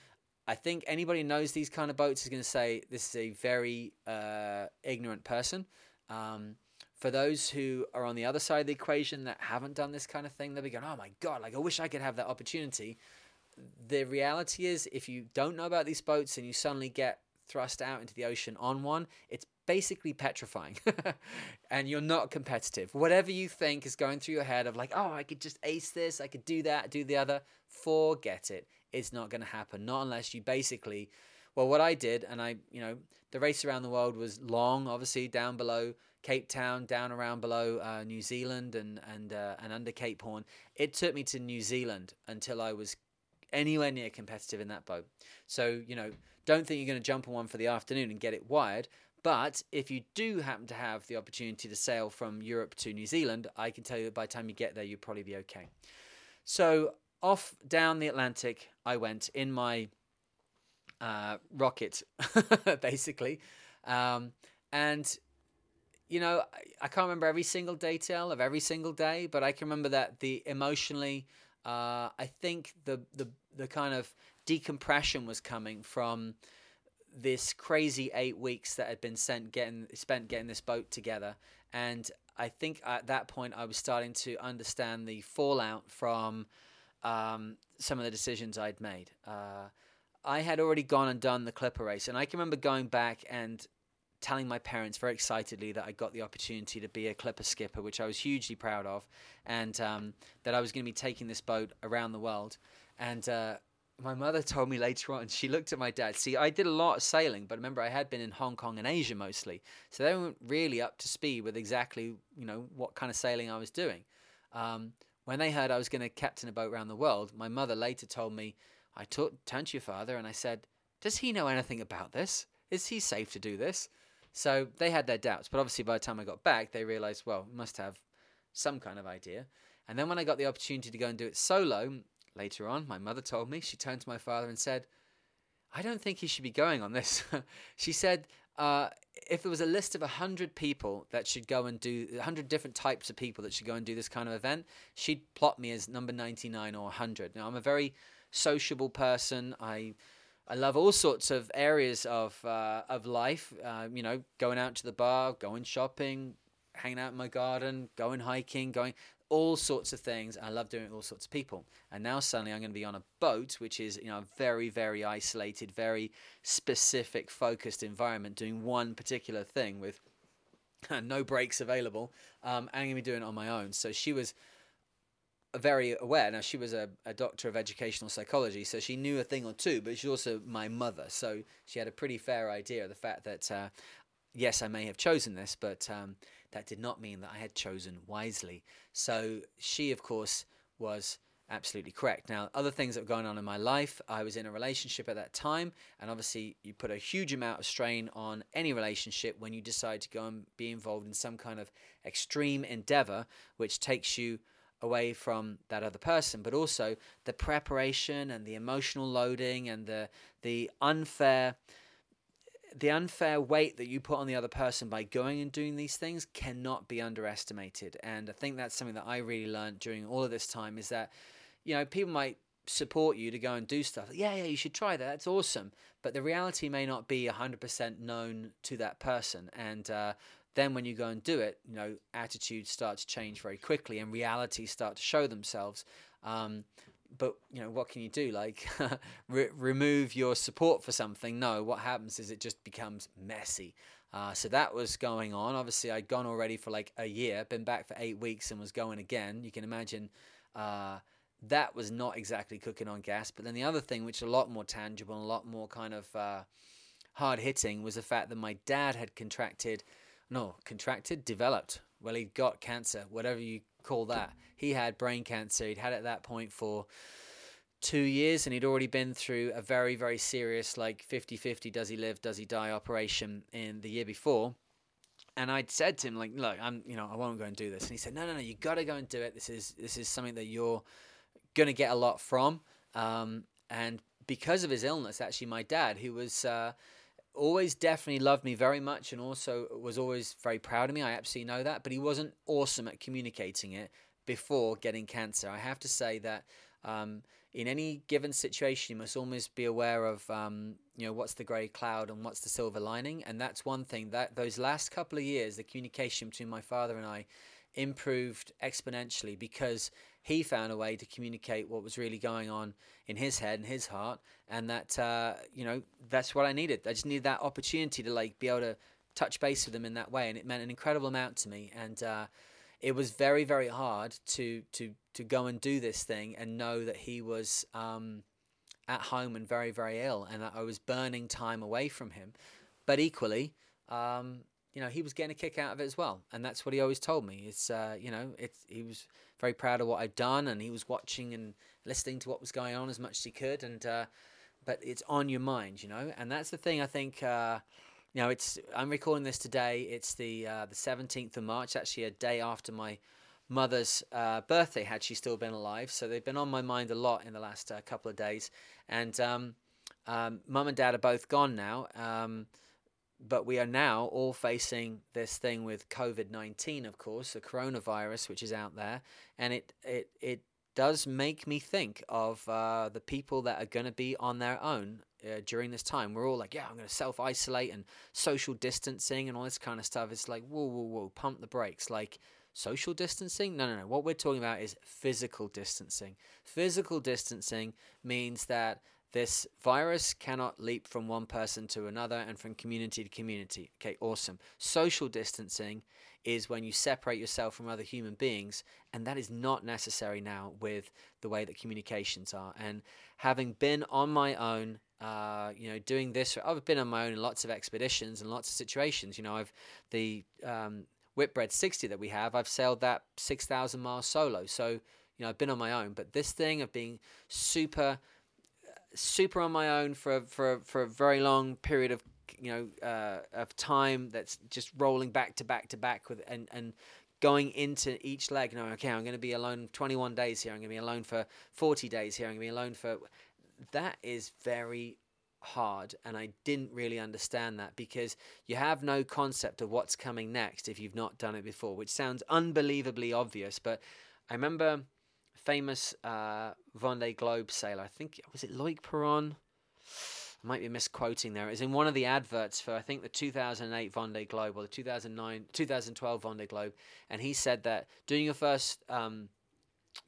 I think anybody who knows these kind of boats is going to say this is a very uh, ignorant person. Um, for those who are on the other side of the equation that haven't done this kind of thing, they'll be going, "Oh my god! Like I wish I could have that opportunity." the reality is, if you don't know about these boats and you suddenly get thrust out into the ocean on one, it's basically petrifying *laughs* and you're not competitive. Whatever you think is going through your head of like, oh, I could just ace this, I could do that, do the other, forget it. It's not going to happen. Not unless you basically, well, what I did, and I, you know, the race around the world was long, obviously down below Cape Town, down around below uh, New Zealand and and uh, and under Cape Horn. It took me to New Zealand until I was anywhere near competitive in that boat. So, you know, don't think you're going to jump on one for the afternoon and get it wired. But if you do happen to have the opportunity to sail from Europe to New Zealand, I can tell you that by the time you get there, you'll probably be okay. So, off down the Atlantic, I went in my uh, rocket, *laughs* basically. Um, and, you know, I, can't remember every single detail of every single day, but I can remember that the emotionally, uh, I think the, the the kind of decompression was coming from this crazy eight weeks that had been sent getting spent getting this boat together, and I think at that point I was starting to understand the fallout from um, some of the decisions I'd made. Uh, I had already gone and done the Clipper race, and I can remember going back and telling my parents very excitedly that I got the opportunity to be a clipper skipper, which I was hugely proud of, and um, that I was going to be taking this boat around the world. And uh, my mother told me later on, she looked at my dad. See, I did a lot of sailing, but remember, I had been in Hong Kong and Asia mostly. So they weren't really up to speed with exactly, you know, what kind of sailing I was doing. Um, when they heard I was going to captain a boat around the world, my mother later told me, I turned to your father and I said, Does he know anything about this? is he safe to do this? So they had their doubts, but obviously by the time I got back, they realized, well, we must have some kind of idea. And then when I got the opportunity to go and do it solo later on, my mother told me, she turned to my father and said, I don't think he should be going on this. *laughs* she said, uh, if there was a list of 100 people that should go and do 100 different types of people that should go and do this kind of event, she'd plot me as number 99 or 100. Now, I'm a very sociable person. I I love all sorts of areas of uh, of life. Uh, you know, going out to the bar, going shopping, hanging out in my garden, going hiking, going all sorts of things. I love doing all sorts of people. And now suddenly I'm going to be on a boat, which is you know a very very isolated, very specific, focused environment, doing one particular thing with *laughs* no breaks available. Um, and I'm going to be doing it on my own. So she was very aware. Now she was a, a doctor of educational psychology, so she knew a thing or two. But she's also my mother, so she had a pretty fair idea of the fact that uh, yes, I may have chosen this, but um, that did not mean that I had chosen wisely. So she, of course, was absolutely correct. Now, other things that were going on in my life, I was in a relationship at that time, and obviously, you put a huge amount of strain on any relationship when you decide to go and be involved in some kind of extreme endeavor, which takes you away from that other person, but also the preparation and the emotional loading and the the unfair the unfair weight that you put on the other person by going and doing these things cannot be underestimated. And I think that's something that I really learned during all of this time is that, you know, people might support you to go and do stuff. Yeah, yeah, you should try that. That's awesome. But the reality may not be 100% known to that person. And uh, then when you go and do it, you know, attitudes start to change very quickly and realities start to show themselves. Um, but you know what can you do? Like *laughs* re- remove your support for something. No what happens is it just becomes messy. Uh, so that was going on. Obviously i'd gone already for like a year been back for eight weeks and was going again. You can imagine uh, that was not exactly cooking on gas. But then the other thing which is a lot more tangible and a lot more kind of uh, hard hitting was the fact that my dad had contracted no contracted developed well he'd got cancer whatever you call that. He had brain cancer. He'd had it at that point for two years and he'd already been through a very, very serious, like 50 50 does he live, does he die operation in the year before. And I'd said to him, like, look, I'm, you know, I won't go and do this. And he said, no, no, no, you got to go and do it. This is, this is something that you're going to get a lot from. Um, and because of his illness, actually, my dad, who was, uh, always definitely loved me very much and also was always very proud of me. I absolutely know that. But he wasn't awesome at communicating it before getting cancer. I have to say that um, in any given situation, you must almost be aware of, um, you know, what's the grey cloud and what's the silver lining. And that's one thing that those last couple of years, the communication between my father and I improved exponentially because he found a way to communicate what was really going on in his head and his heart and that uh, you know that's what i needed i just needed that opportunity to like be able to touch base with him in that way and it meant an incredible amount to me and uh, it was very very hard to to to go and do this thing and know that he was um, at home and very very ill and that i was burning time away from him but equally um, you know, he was getting a kick out of it as well, and that's what he always told me. It's, uh, you know, it's he was very proud of what I'd done, and he was watching and listening to what was going on as much as he could, and uh, but it's on your mind, you know, and that's the thing. I think, uh, you know, it's I'm recording this today. It's the uh, the seventeenth of March, actually a day after my mother's uh, birthday, had she still been alive. So they've been on my mind a lot in the last uh, couple of days, and um, um, mum and dad are both gone now. Um, but we are now all facing this thing with COVID 19, of course, the coronavirus, which is out there. And it, it, it does make me think of uh, the people that are going to be on their own uh, during this time. We're all like, yeah, I'm going to self isolate and social distancing and all this kind of stuff. It's like, whoa, whoa, whoa, pump the brakes. Like, social distancing? No, no, no. What we're talking about is physical distancing. Physical distancing means that this virus cannot leap from one person to another and from community to community. Okay, awesome. Social distancing is when you separate yourself from other human beings, and that is not necessary now with the way that communications are. And having been on my own, uh, you know, doing this, I've been on my own in lots of expeditions and lots of situations. You know, I've the um, Whitbread 60 that we have, I've sailed that 6,000 miles solo. So, you know, I've been on my own, but this thing of being super super on my own for a, for for a very long period of you know uh, of time that's just rolling back to back to back with and and going into each leg no okay i'm going to be alone 21 days here. I'm going to be alone for 40 days here. I'm going to be alone for that is very hard and i didn't really understand that because you have no concept of what's coming next if you've not done it before which sounds unbelievably obvious but i remember famous uh, vendée globe sailor i think was it Loïck Peyron I might be misquoting there. It was in one of the adverts for I think the 2008 Vendée Globe or the 2009 2012 Vendée Globe, and he said that doing your first um,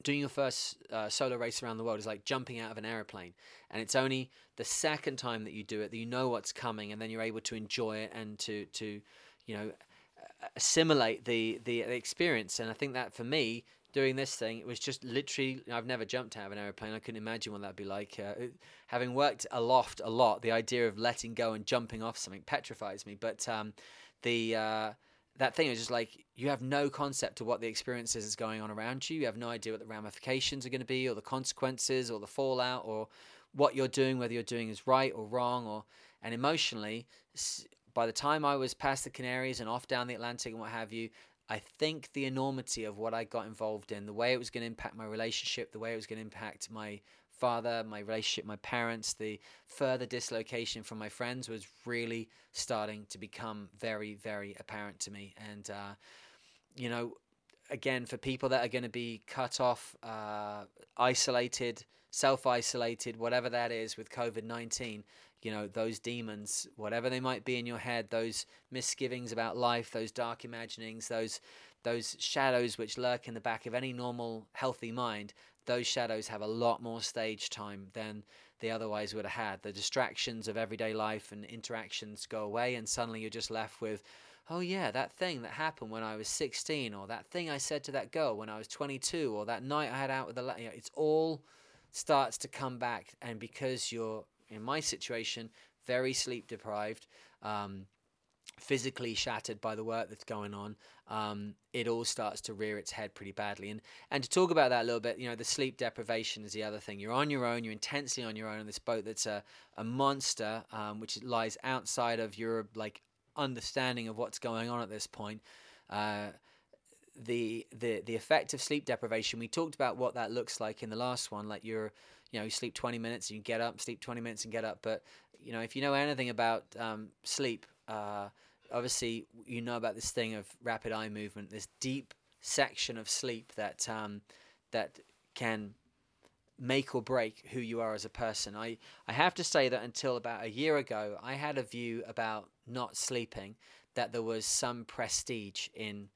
doing your first uh, solo race around the world is like jumping out of an aeroplane, and it's only the second time that you do it that you know what's coming, and then you're able to enjoy it and to to you know assimilate the, the the experience. And I think that for me, doing this thing, it was just literally. I've never jumped out of an aeroplane. I couldn't imagine what that'd be like. Uh, having worked aloft a lot, the idea of letting go and jumping off something petrifies me. But um, the uh, that thing is just like you have no concept of what the experience is that's going on around you. You have no idea what the ramifications are going to be, or the consequences, or the fallout, or what you're doing, whether you're doing is right or wrong, or and emotionally. By the time I was past the Canaries and off down the Atlantic and what have you, I think the enormity of what I got involved in, the way it was going to impact my relationship, the way it was going to impact my father, my relationship, my parents, the further dislocation from my friends was really starting to become very, very apparent to me. And, uh, you know, again, for people that are going to be cut off, uh, isolated, self isolated, whatever that is with COVID 19, you know, those demons, whatever they might be in your head, those misgivings about life, those dark imaginings, those those shadows which lurk in the back of any normal healthy mind, those shadows have a lot more stage time than they otherwise would have had. The distractions of everyday life and interactions go away, and suddenly you're just left with, oh, yeah, that thing that happened when I was 16, or that thing I said to that girl when I was 22, or that night I had out with the. You know, it's all starts to come back, and because you're in my situation, very sleep deprived, um, physically shattered by the work that's going on, um, it all starts to rear its head pretty badly. And and to talk about that a little bit, you know, the sleep deprivation is the other thing. You're on your own. You're intensely on your own on this boat that's a a monster, um, which lies outside of your like understanding of what's going on at this point. Uh, the the the effect of sleep deprivation. We talked about what that looks like in the last one. Like you're you know, you sleep 20 minutes and you get up, sleep 20 minutes and get up. But, you know, if you know anything about um, sleep, uh, obviously you know about this thing of rapid eye movement, this deep section of sleep that um, that can make or break who you are as a person. I, I have to say that until about a year ago, I had a view about not sleeping that there was some prestige in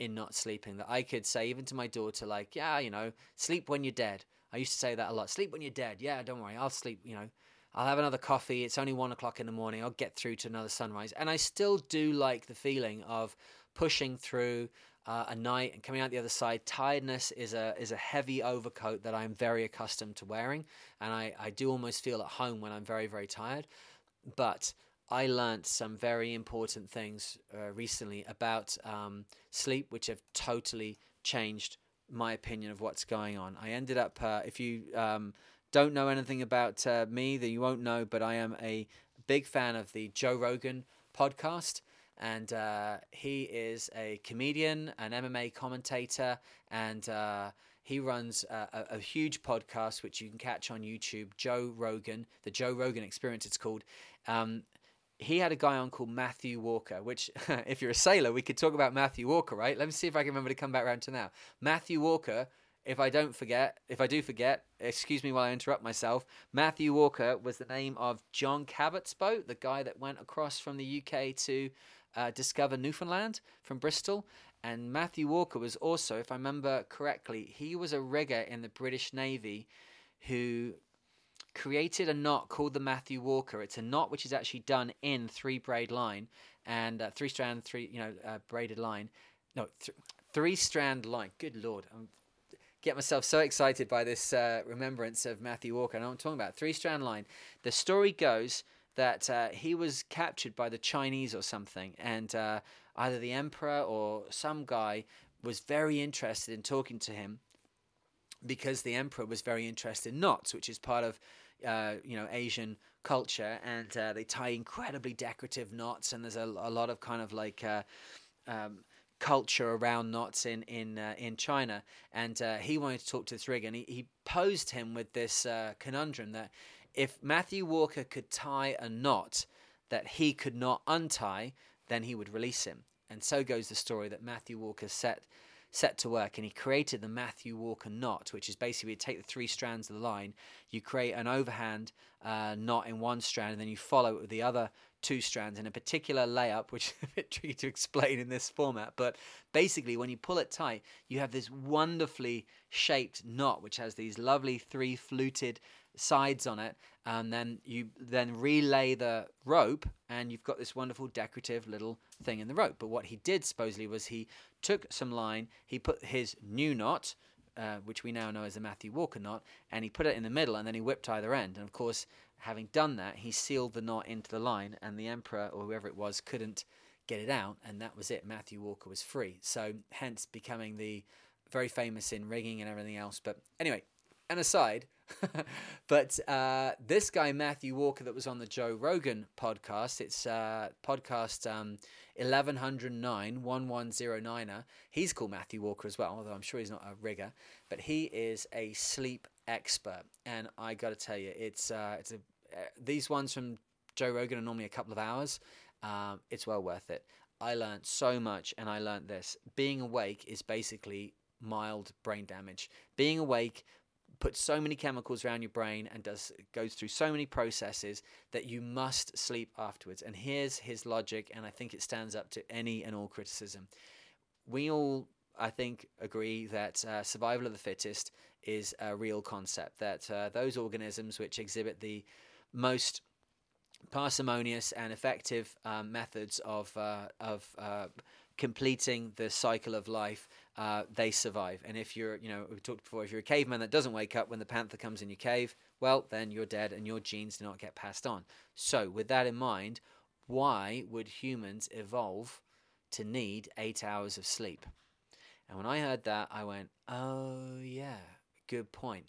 in not sleeping that I could say even to my daughter like yeah you know sleep when you're dead I used to say that a lot. Sleep when you're dead. Yeah, don't worry. I'll sleep, you know. I'll have another coffee. It's only one o'clock in the morning. I'll get through to another sunrise. And I still do like the feeling of pushing through uh, a night and coming out the other side. Tiredness is a is a heavy overcoat that I'm very accustomed to wearing, and I, I do almost feel at home when I'm very very tired. But I learnt some very important things uh, recently about um, sleep, which have totally changed my opinion of what's going on. I ended up, uh, if you um, don't know anything about uh, me, then you won't know, but I am a big fan of the Joe Rogan podcast. And uh, he is a comedian, an MMA commentator, and uh, he runs a, a, huge podcast which you can catch on YouTube, Joe Rogan, the Joe Rogan Experience, it's called. Um, he had a guy on called Matthew Walker, which, *laughs* if you're a sailor, we could talk about Matthew Walker, right? Let me see if I can remember to come back around to now. Matthew Walker, if I don't forget, if I do forget, excuse me while I interrupt myself, Matthew Walker was the name of John Cabot's boat, the guy that went across from the UK to uh, discover Newfoundland from Bristol. And Matthew Walker was also, if I remember correctly, he was a rigger in the British Navy who created a knot called the Matthew Walker. It's a knot which is actually done in three braid line and uh, three strand, three you know uh, braided line. No, th- three strand line. Good lord, I'm get myself so excited by this uh, remembrance of Matthew Walker. I know I'm talking about. Three strand line. The story goes that uh, he was captured by the Chinese or something, and uh, either the emperor or some guy was very interested in talking to him because the emperor was very interested in knots, which is part of uh, you know Asian culture, and uh, they tie incredibly decorative knots, and there's a, a lot of kind of like uh, um, culture around knots in in uh, in China. And uh, he wanted to talk to this rig, and he, he posed him with this uh, conundrum that if Matthew Walker could tie a knot that he could not untie, then he would release him. And so goes the story that Matthew Walker set set to work and he created the Matthew Walker knot, which is basically you take the three strands of the line, you create an overhand uh, knot in one strand, and then you follow it with the other two strands in a particular layup, which is a bit *laughs* tricky to explain in this format. But basically, when you pull it tight, you have this wonderfully shaped knot, which has these lovely three fluted sides on it and then you then relay the rope and you've got this wonderful decorative little thing in the rope but what he did supposedly was he took some line he put his new knot uh, which we now know as the Matthew Walker knot, and he put it in the middle, and then he whipped either end. And of course, having done that, he sealed the knot into the line, and the emperor or whoever it was couldn't get it out, and that was it. Matthew Walker was free. So, hence becoming the very famous in rigging and everything else. But anyway, an aside, *laughs* but uh, this guy Matthew Walker that was on the Joe Rogan podcast, it's uh, podcast um, 1109 1109er. He's called Matthew Walker as well, although I'm sure he's not a rigger, but he is a sleep expert, and I got to tell you, it's uh, it's a uh, these ones from Joe Rogan are normally a couple of hours. Um, it's well worth it. I learned so much, and I learned this: being awake is basically mild brain damage. Being awake puts so many chemicals around your brain and does goes through so many processes that you must sleep afterwards. And here's his logic, and I think it stands up to any and all criticism. We all, I think, agree that uh, survival of the fittest is a real concept. That uh, those organisms which exhibit the most parsimonious and effective um, methods of uh, of uh, completing the cycle of life uh, they survive. And if you're, you know, we talked before, if you're a caveman that doesn't wake up when the panther comes in your cave, well, then you're dead and your genes do not get passed on. So, with that in mind, why would humans evolve to need eight hours of sleep? And when I heard that, I went, oh, yeah, good point.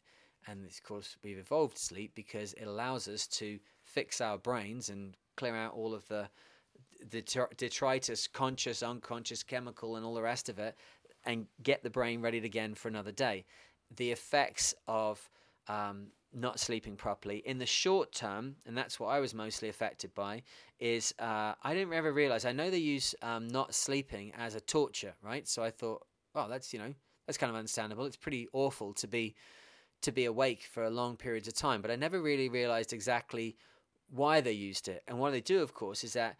And of course, we've evolved sleep because it allows us to fix our brains and clear out all of the the detritus, conscious, unconscious, chemical, and all the rest of it and get the brain ready again for another day. The effects of um, not sleeping properly in the short term, and that's what I was mostly affected by, is uh, I didn't ever realize. I know they use um, not sleeping as a torture, right? So I thought, oh, that's you know that's kind of understandable. It's pretty awful to be to be awake for long periods of time, but I never really realized exactly why they used it. And what they do, of course, is that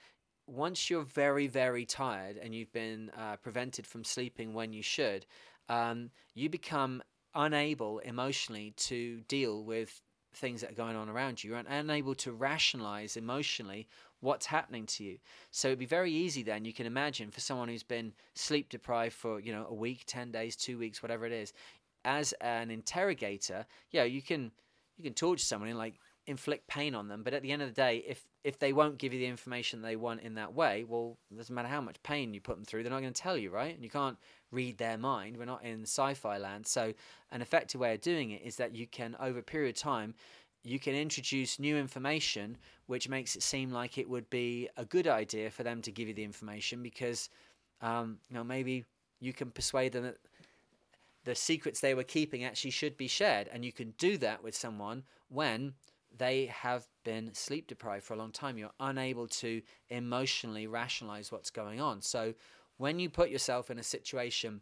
once you're very, very tired and you've been uh, prevented from sleeping when you should, um, you become unable emotionally to deal with things that are going on around you. You're unable to rationalize emotionally what's happening to you. So it'd be very easy then, you can imagine, for someone who's been sleep deprived for, you know, a week, 10 days, two weeks, whatever it is, as an interrogator, yeah, you can you can torture someone and like inflict pain on them. But at the end of the day, if if they won't give you the information they want in that way, well, it doesn't matter how much pain you put them through, they're not going to tell you, right? And you can't read their mind. We're not in sci-fi land. So an effective way of doing it is that you can, over a period of time, you can introduce new information, which makes it seem like it would be a good idea for them to give you the information because, um, you know, maybe you can persuade them that the secrets they were keeping actually should be shared, and you can do that with someone when they have been sleep deprived for a long time. You're unable to emotionally rationalize what's going on. So, when you put yourself in a situation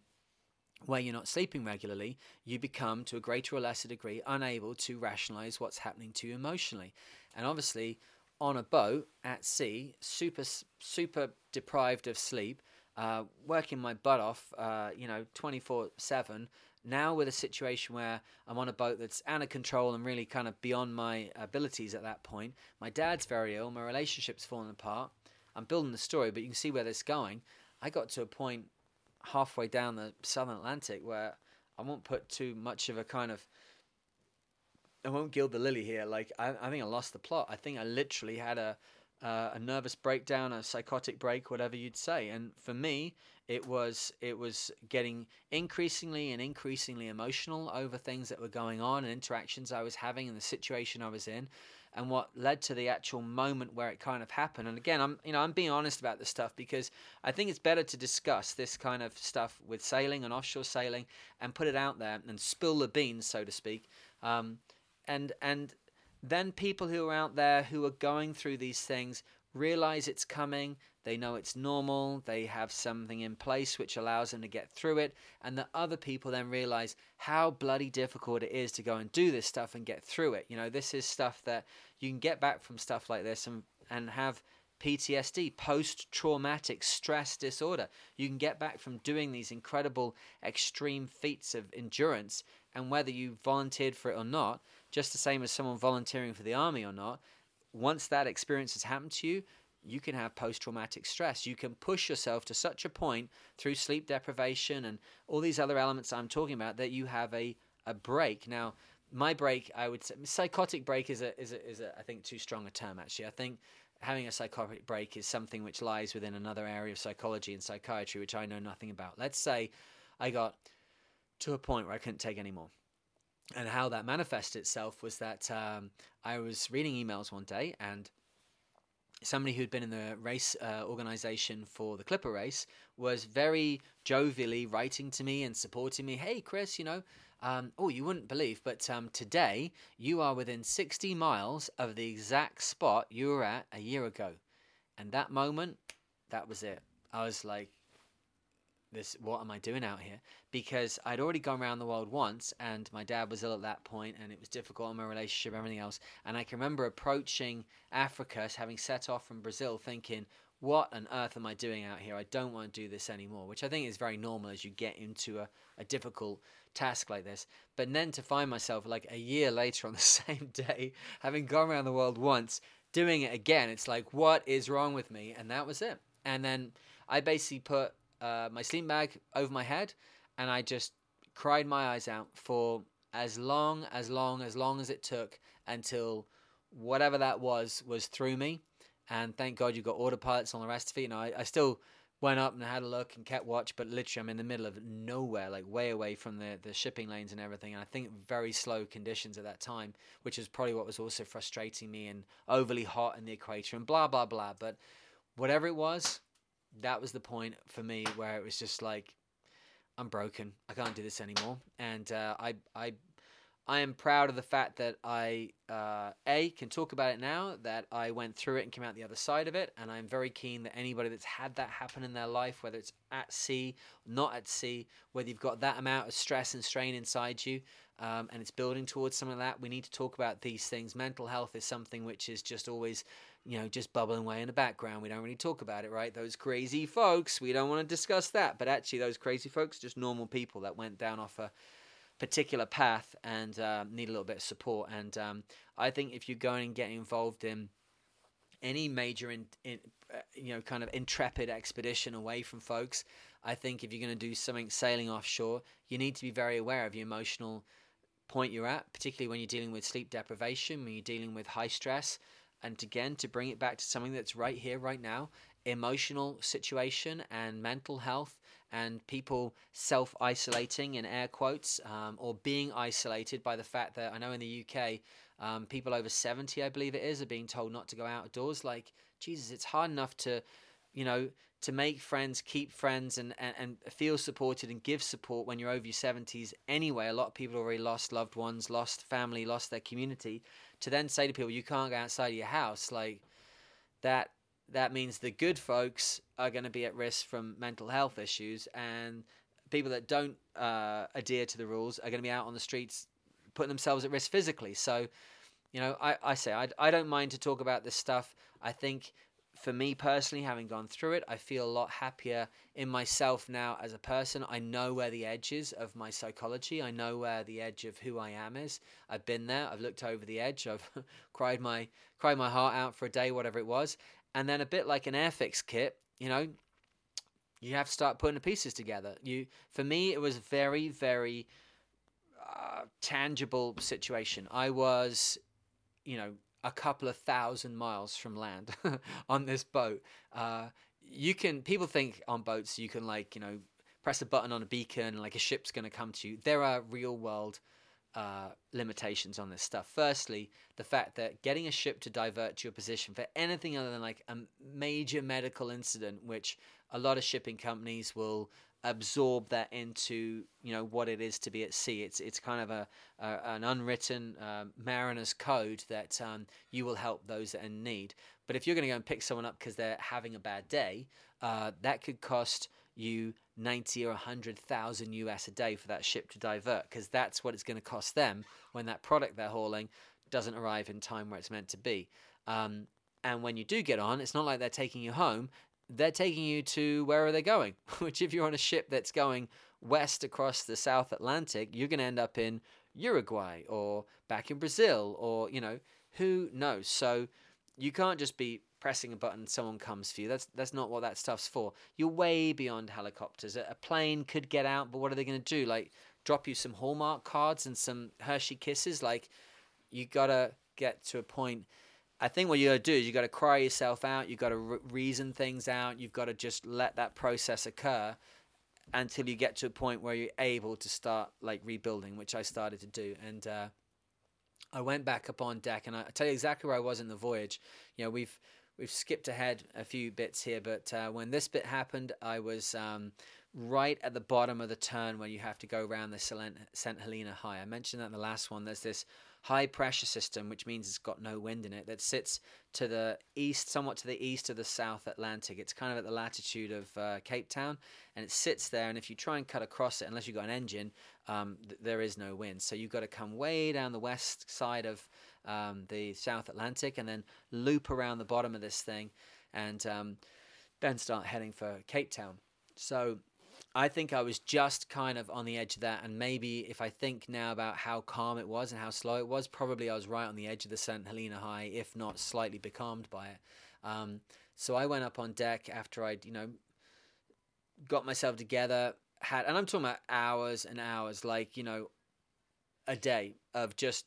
where you're not sleeping regularly, you become, to a greater or lesser degree, unable to rationalize what's happening to you emotionally. And obviously, on a boat at sea, super, super deprived of sleep, uh, working my butt off, uh, you know, 24 7, now with a situation where I'm on a boat that's out of control and really kind of beyond my abilities at that point. My dad's very ill. My relationship's falling apart. I'm building the story, but you can see where this is going. I got to a point halfway down the Southern Atlantic where I won't put too much of a kind of I won't gild the lily here. Like I, I think I lost the plot. I think I literally had a uh, a nervous breakdown, a psychotic break, whatever you'd say. And for me, it was it was getting increasingly and increasingly emotional over things that were going on and interactions I was having and the situation I was in, and what led to the actual moment where it kind of happened. And again, I'm you know I'm being honest about this stuff because I think it's better to discuss this kind of stuff with sailing and offshore sailing and put it out there and spill the beans, so to speak. Um, and and then people who are out there who are going through these things realize it's coming, they know it's normal, they have something in place which allows them to get through it, and the other people then realize how bloody difficult it is to go and do this stuff and get through it. You know, this is stuff that you can get back from stuff like this and and have PTSD, post traumatic stress disorder. You can get back from doing these incredible extreme feats of endurance, and whether you volunteered for it or not, just the same as someone volunteering for the army or not, once that experience has happened to you, you can have post traumatic stress. You can push yourself to such a point through sleep deprivation and all these other elements I'm talking about that you have a, a break. Now, my break, I would say, psychotic break is a, is a, is a, I think, too strong a term actually. I think having a psychotic break is something which lies within another area of psychology and psychiatry, which I know nothing about. Let's say I got to a point where I couldn't take anymore and how that manifested itself was that um, I was reading emails one day and somebody who'd been in the race uh, organization for the Clipper race was very jovially writing to me and supporting me. Hey, Chris, you know, um, oh, you wouldn't believe, but um, today you are within 60 miles of the exact spot you were at a year ago. And that moment, that was it. I was like, this what am I doing out here? Because I'd already gone around the world once, and my dad was ill at that point, and it was difficult in my relationship, everything else. And I can remember approaching Africa, having set off from Brazil, thinking, "What on earth am I doing out here? I don't want to do this anymore." Which I think is very normal as you get into a, a difficult task like this. But then to find myself like a year later on the *laughs* same day, having gone around the world once, doing it again, it's like, what is wrong with me? And that was it. And then I basically put uh, my sleeping bag over my head, and I just cried my eyes out for as long, as long, as long as it took until whatever that was was through me. And thank God you got autopilots on the rest of it. You know, I, I still went up and had a look and kept watch, but literally I'm in the middle of nowhere, like way away from the, the shipping lanes and everything. And I think very slow conditions at that time, which is probably what was also frustrating me and overly hot in the equator and blah, blah, blah. But whatever it was, that was the point for me where it was just like I'm broken. I can't do this anymore. And uh, I I I am proud of the fact that I uh, a can talk about it now that I went through it and came out the other side of it, and I'm very keen that anybody that's had that happen in their life, whether it's at sea, not at sea, whether you've got that amount of stress and strain inside you, um, and it's building towards some of that, we need to talk about these things. Mental health is something which is just always you know, just bubbling away in the background. We don't really talk about it, right? Those crazy folks, we don't want to discuss that. But actually, those crazy folks, just normal people that went down off a particular path and uh, need a little bit of support. And um, I think if you're going and getting involved in any major, in, in uh, you know, kind of intrepid expedition away from folks, I think if you're going to do something sailing offshore, you need to be very aware of your emotional point you're at, particularly when you're dealing with sleep deprivation, when you're dealing with high stress and again to bring it back to something that's right here right now emotional situation and mental health and people self isolating in air quotes um, or being isolated by the fact that I know in the UK um, people over 70 I believe it is are being told not to go outdoors like Jesus it's hard enough to you know to make friends keep friends and, and, and feel supported and give support when you're over your 70s anyway. A lot of people already lost loved ones lost family lost their community to then say to people you can't go outside your house like that that means the good folks are going to be at risk from mental health issues and people that don't uh, adhere to the rules are going to be out on the streets putting themselves at risk physically. So you know i, I say I, I don't mind to talk about this stuff. I think for me personally, having gone through it, I feel a lot happier in myself now as a person. I know where the edge is of my psychology. I know where the edge of who I am is. I've been there. I've looked over the edge. I've *laughs* cried my cried my heart out for a day, whatever it was. And then a bit like an Airfix kit, you know, you have to start putting the pieces together. You, for me, it was very, very uh, tangible situation. I was, you know, a couple of thousand miles from land *laughs* on this boat. Uh, you can people think on boats you can like you know press a button on a beacon and like a ship's going to come to you. There are real world uh, limitations on this stuff. Firstly, the fact that getting a ship to divert to your position for anything other than like a major medical incident, which a lot of shipping companies will absorb that into you know what it is to be at sea. It's it's kind of a, a an unwritten uh, mariner's code that um, you will help those that are in need. But if you're going to go and pick someone up because they're having a bad day, uh, that could cost you 90 or 100,000 US a day for that ship to divert because that's what it's going to cost them when that product they're hauling doesn't arrive in time where it's meant to be. Um, and when you do get on, it's not like they're taking you home they're taking you to where are they going? *laughs* Which, if you're on a ship that's going west across the South Atlantic, you're going to end up in Uruguay or back in Brazil or, you know, who knows? So you can't just be pressing a button someone comes for you. That's that's not what that stuff's for. You're way beyond helicopters. A plane could get out but what are they going to do? Like drop you some hallmark cards and some hershey kisses? Like you gotta get to a point I think what you got to do is you got to cry yourself out. You got to re- reason things out. You've got to just let that process occur until you get to a point where you're able to start like rebuilding, which I started to do. And uh, I went back up on deck, and I, I tell you exactly where I was in the voyage. You know, we've we've skipped ahead a few bits here, but uh, when this bit happened, I was um, right at the bottom of the turn where you have to go around the St. Helena High. I mentioned that in the last one. There's this high pressure system, which means it's got no wind in it, that sits to the east, somewhat to the east of the South Atlantic. It's kind of at the latitude of uh, Cape Town, and it sits there. And if you try and cut across it, unless you've got an engine, um, th- there is no wind. So you've got to come way down the west side of um, the South Atlantic and then loop around the bottom of this thing, and um, then start heading for Cape Town. So I think I was just kind of on the edge of that, and maybe if I think now about how calm it was and how slow it was, probably I was right on the edge of the St. Helena High, if not slightly becalmed by it. Um, so I went up on deck after I'd, you know, got myself together, had, and I'm talking about hours and hours, like, you know, a day of just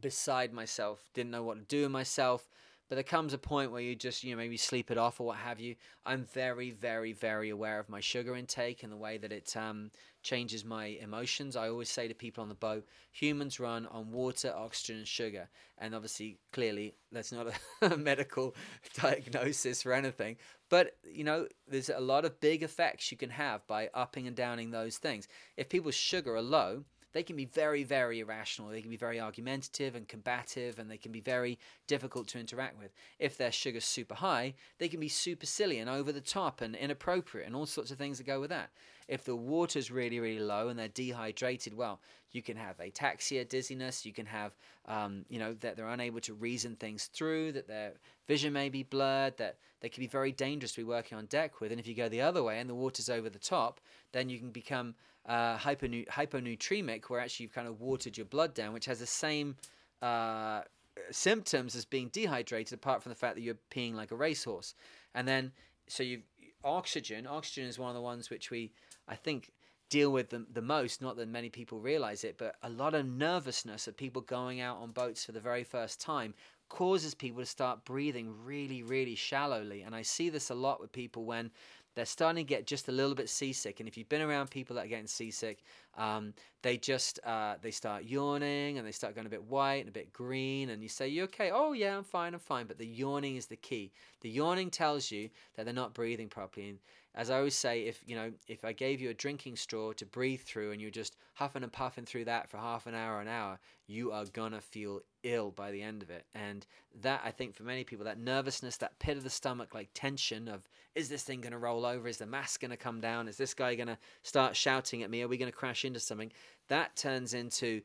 beside myself, didn't know what to do with myself, but there comes a point where you just you know maybe sleep it off or what have you. I'm very very very aware of my sugar intake and the way that it um, changes my emotions. I always say to people on the boat humans run on water oxygen and sugar. And obviously clearly that's not *laughs* a medical *laughs* diagnosis or anything. But you know there's a lot of big effects you can have by upping and downing those things. If people's sugar are low they can be very, very irrational. They can be very argumentative and combative, and they can be very difficult to interact with. If their sugar's super high, they can be super silly and over the top and inappropriate, and all sorts of things that go with that. If the water's really, really low and they're dehydrated, well, you can have ataxia, dizziness. You can have, um, you know, that they're unable to reason things through, that their vision may be blurred, that they can be very dangerous to be working on deck with. And if you go the other way and the water's over the top, then you can become uh, hyponu- hyponatremic, where actually you've kind of watered your blood down, which has the same uh, symptoms as being dehydrated, apart from the fact that you're peeing like a racehorse. And then, so you oxygen. Oxygen is one of the ones which we I think deal with them the most. Not that many people realize it, but a lot of nervousness of people going out on boats for the very first time causes people to start breathing really, really shallowly. And I see this a lot with people when they're starting to get just a little bit seasick. And if you've been around people that are getting seasick, um, they just uh, they start yawning and they start going a bit white and a bit green. And you say, "You okay?" "Oh yeah, I'm fine, I'm fine." But the yawning is the key. The yawning tells you that they're not breathing properly. And as I always say, if you know, if I gave you a drinking straw to breathe through and you're just huffing and puffing through that for half an hour, an hour, you are gonna feel ill by the end of it. And that I think for many people, that nervousness, that pit of the stomach, like tension of is this thing gonna roll over? Is the mask gonna come down? Is this guy gonna start shouting at me? Are we gonna crash into something? That turns into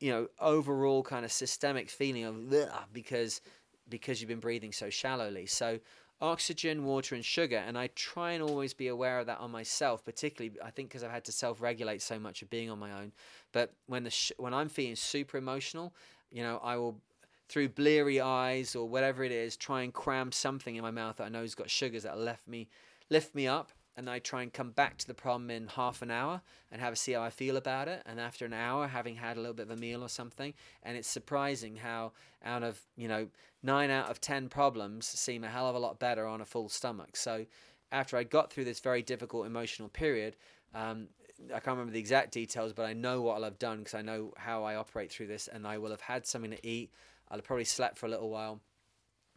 you know overall kind of systemic feeling of because because you've been breathing so shallowly. So oxygen, water, and sugar. And I try and always be aware of that on myself, particularly I think because I've had to self-regulate so much of being on my own. But when the sh- when I'm feeling super emotional, you know, I will through bleary eyes or whatever it is, try and cram something in my mouth that I know has got sugars that left me lift me up. and I try and come back to the problem in half an hour and have a see how I feel about it. And after an hour, having had a little bit of a meal or something, and it's surprising how out of you know nine out of ten problems seem a hell of a lot better on a full stomach. So after I got through this very difficult emotional period, um, I can't remember the exact details, but I know what I'll have done because I know how I operate through this, and I will have had something to eat. I'll have probably slept for a little while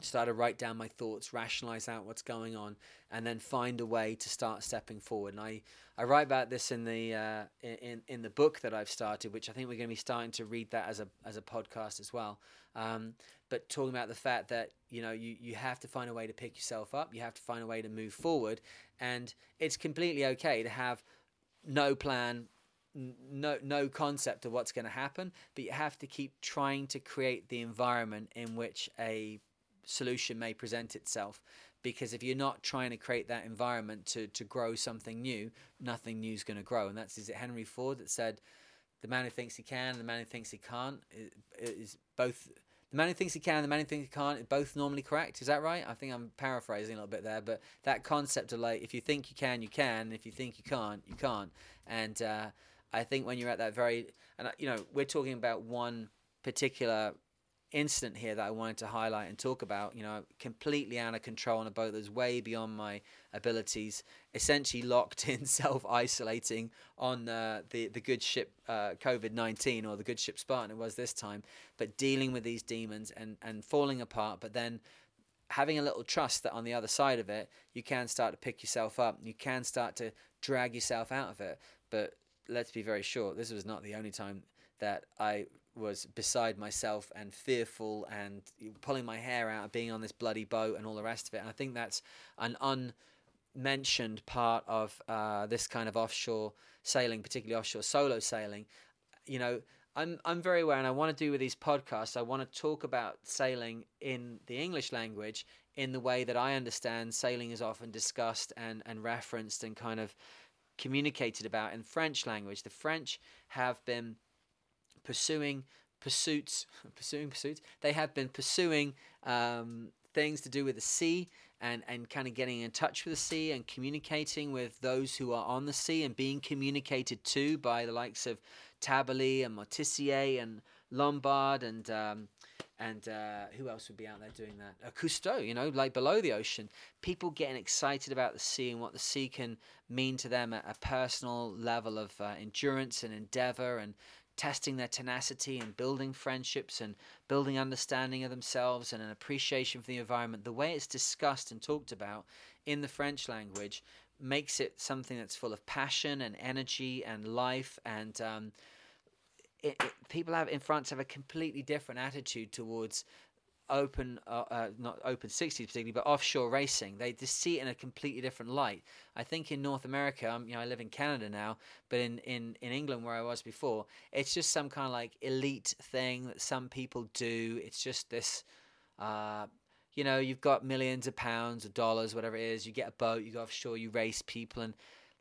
start to write down my thoughts, rationalize out what's going on, and then find a way to start stepping forward. And I, I write about this in the uh, in in the book that I've started, which I think we're going to be starting to read that as a as a podcast as well. Um, but talking about the fact that you know you you have to find a way to pick yourself up, you have to find a way to move forward, and it's completely okay to have no plan no no concept of what's going to happen but you have to keep trying to create the environment in which a solution may present itself because if you're not trying to create that environment to, to grow something new, nothing new is going to grow. And that's is it Henry Ford that said, "The man who thinks he can, the man who thinks he can't, is both." The man who thinks he can, and the man who thinks he can't, is both normally correct. Is that right? I think I'm paraphrasing a little bit there, but that concept of like, if you think you can, you can. If you think you can't, you can't. And uh, I think when you're at that very, and you know, we're talking about one particular incident here that I wanted to highlight and talk about. You know, completely out of control on a boat that's way beyond my abilities. Essentially locked *laughs* in, self isolating on uh, the the good ship uh, COVID nineteen or the good ship Spartan it was this time, but dealing with these demons and and falling apart. But then having a little trust that on the other side of it, you can start to pick yourself up. You can start to drag yourself out of it. But let's be very sure, this was not the only time that I was beside myself and fearful and pulling my hair out, of being on this bloody boat and all the rest of it. And I think that's an unmentioned part of uh, this kind of offshore sailing, particularly offshore solo sailing. You know, I'm I'm very aware, and I want to do with these podcasts. I want to talk about sailing in the English language in the way that I understand sailing is often discussed and and referenced and kind of communicated about in French language. The French have been pursuing pursuits, *laughs* pursuing pursuits. They have been pursuing um, things to do with the sea and, and kind of getting in touch with the sea and communicating with those who are on the sea and being communicated to by the likes of Tabarly and Moitessier and Bombard and um, and uh, who else would be out there doing that? Uh, Cousteau, you know, like below the ocean. People getting excited about the sea and what the sea can mean to them at a personal level of uh, endurance and endeavor and testing their tenacity and building friendships and building understanding of themselves and an appreciation for the environment, the way it's discussed and talked about in the French language makes it something that's full of passion and energy and life and um, it, it, people have in France have a completely different attitude towards open, uh, uh, not open 60s particularly, but offshore racing. They just see it in a completely different light. I think in North America, um, you know, I live in Canada now, but in, in, in England where I was before, it's just some kind of like elite thing that some people do. It's just this, uh, you know, you've got millions of pounds or dollars, whatever it is. You get a boat, you go offshore, you race people, and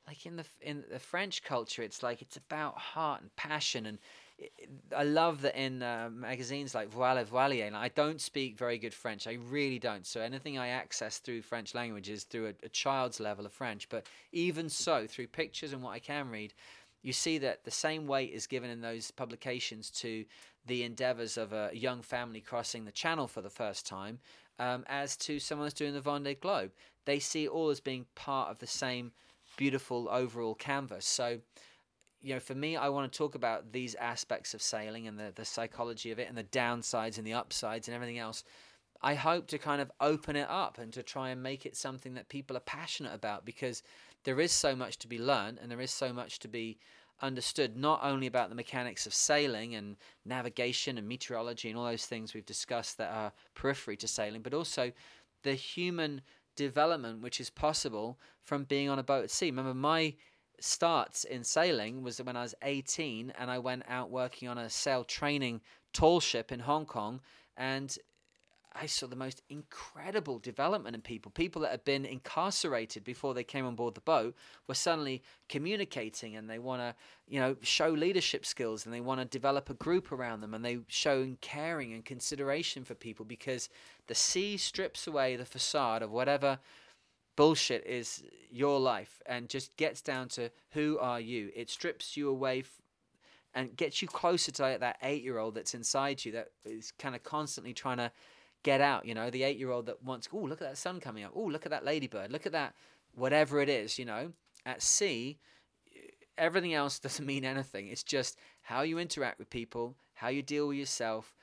like in the in the French culture, it's like it's about heart and passion and I love that in uh, magazines like Voiles et Voiliers. Like, I don't speak very good French. I really don't. So anything I access through French language is through a, a child's level of French. But even so, through pictures and what I can read, you see that the same weight is given in those publications to the endeavors of a young family crossing the channel for the first time um, as to someone that's doing the Vendée Globe. They see all as being part of the same beautiful overall canvas. So you know, for me, I want to talk about these aspects of sailing and the, the psychology of it and the downsides and the upsides and everything else. I hope to kind of open it up and to try and make it something that people are passionate about because there is so much to be learned and there is so much to be understood, not only about the mechanics of sailing and navigation and meteorology and all those things we've discussed that are periphery to sailing, but also the human development which is possible from being on a boat at sea. Remember, my starts in sailing was when I was 18 and I went out working on a sail training tall ship in Hong Kong and I saw the most incredible development in people. People that had been incarcerated before they came on board the boat were suddenly communicating and they want to, you know, show leadership skills and they want to develop a group around them and they show caring and consideration for people because the sea strips away the facade of whatever bullshit is your life and just gets down to who are you. It strips you away f- and gets you closer to like, that eight year old that's inside you that is kind of constantly trying to get out. You know, the eight year old that wants, oh, look at that sun coming up. Oh, look at that ladybird. Look at that, whatever it is, you know. At sea, everything else *laughs* doesn't mean anything. It's just how you interact with people, how you deal with yourself,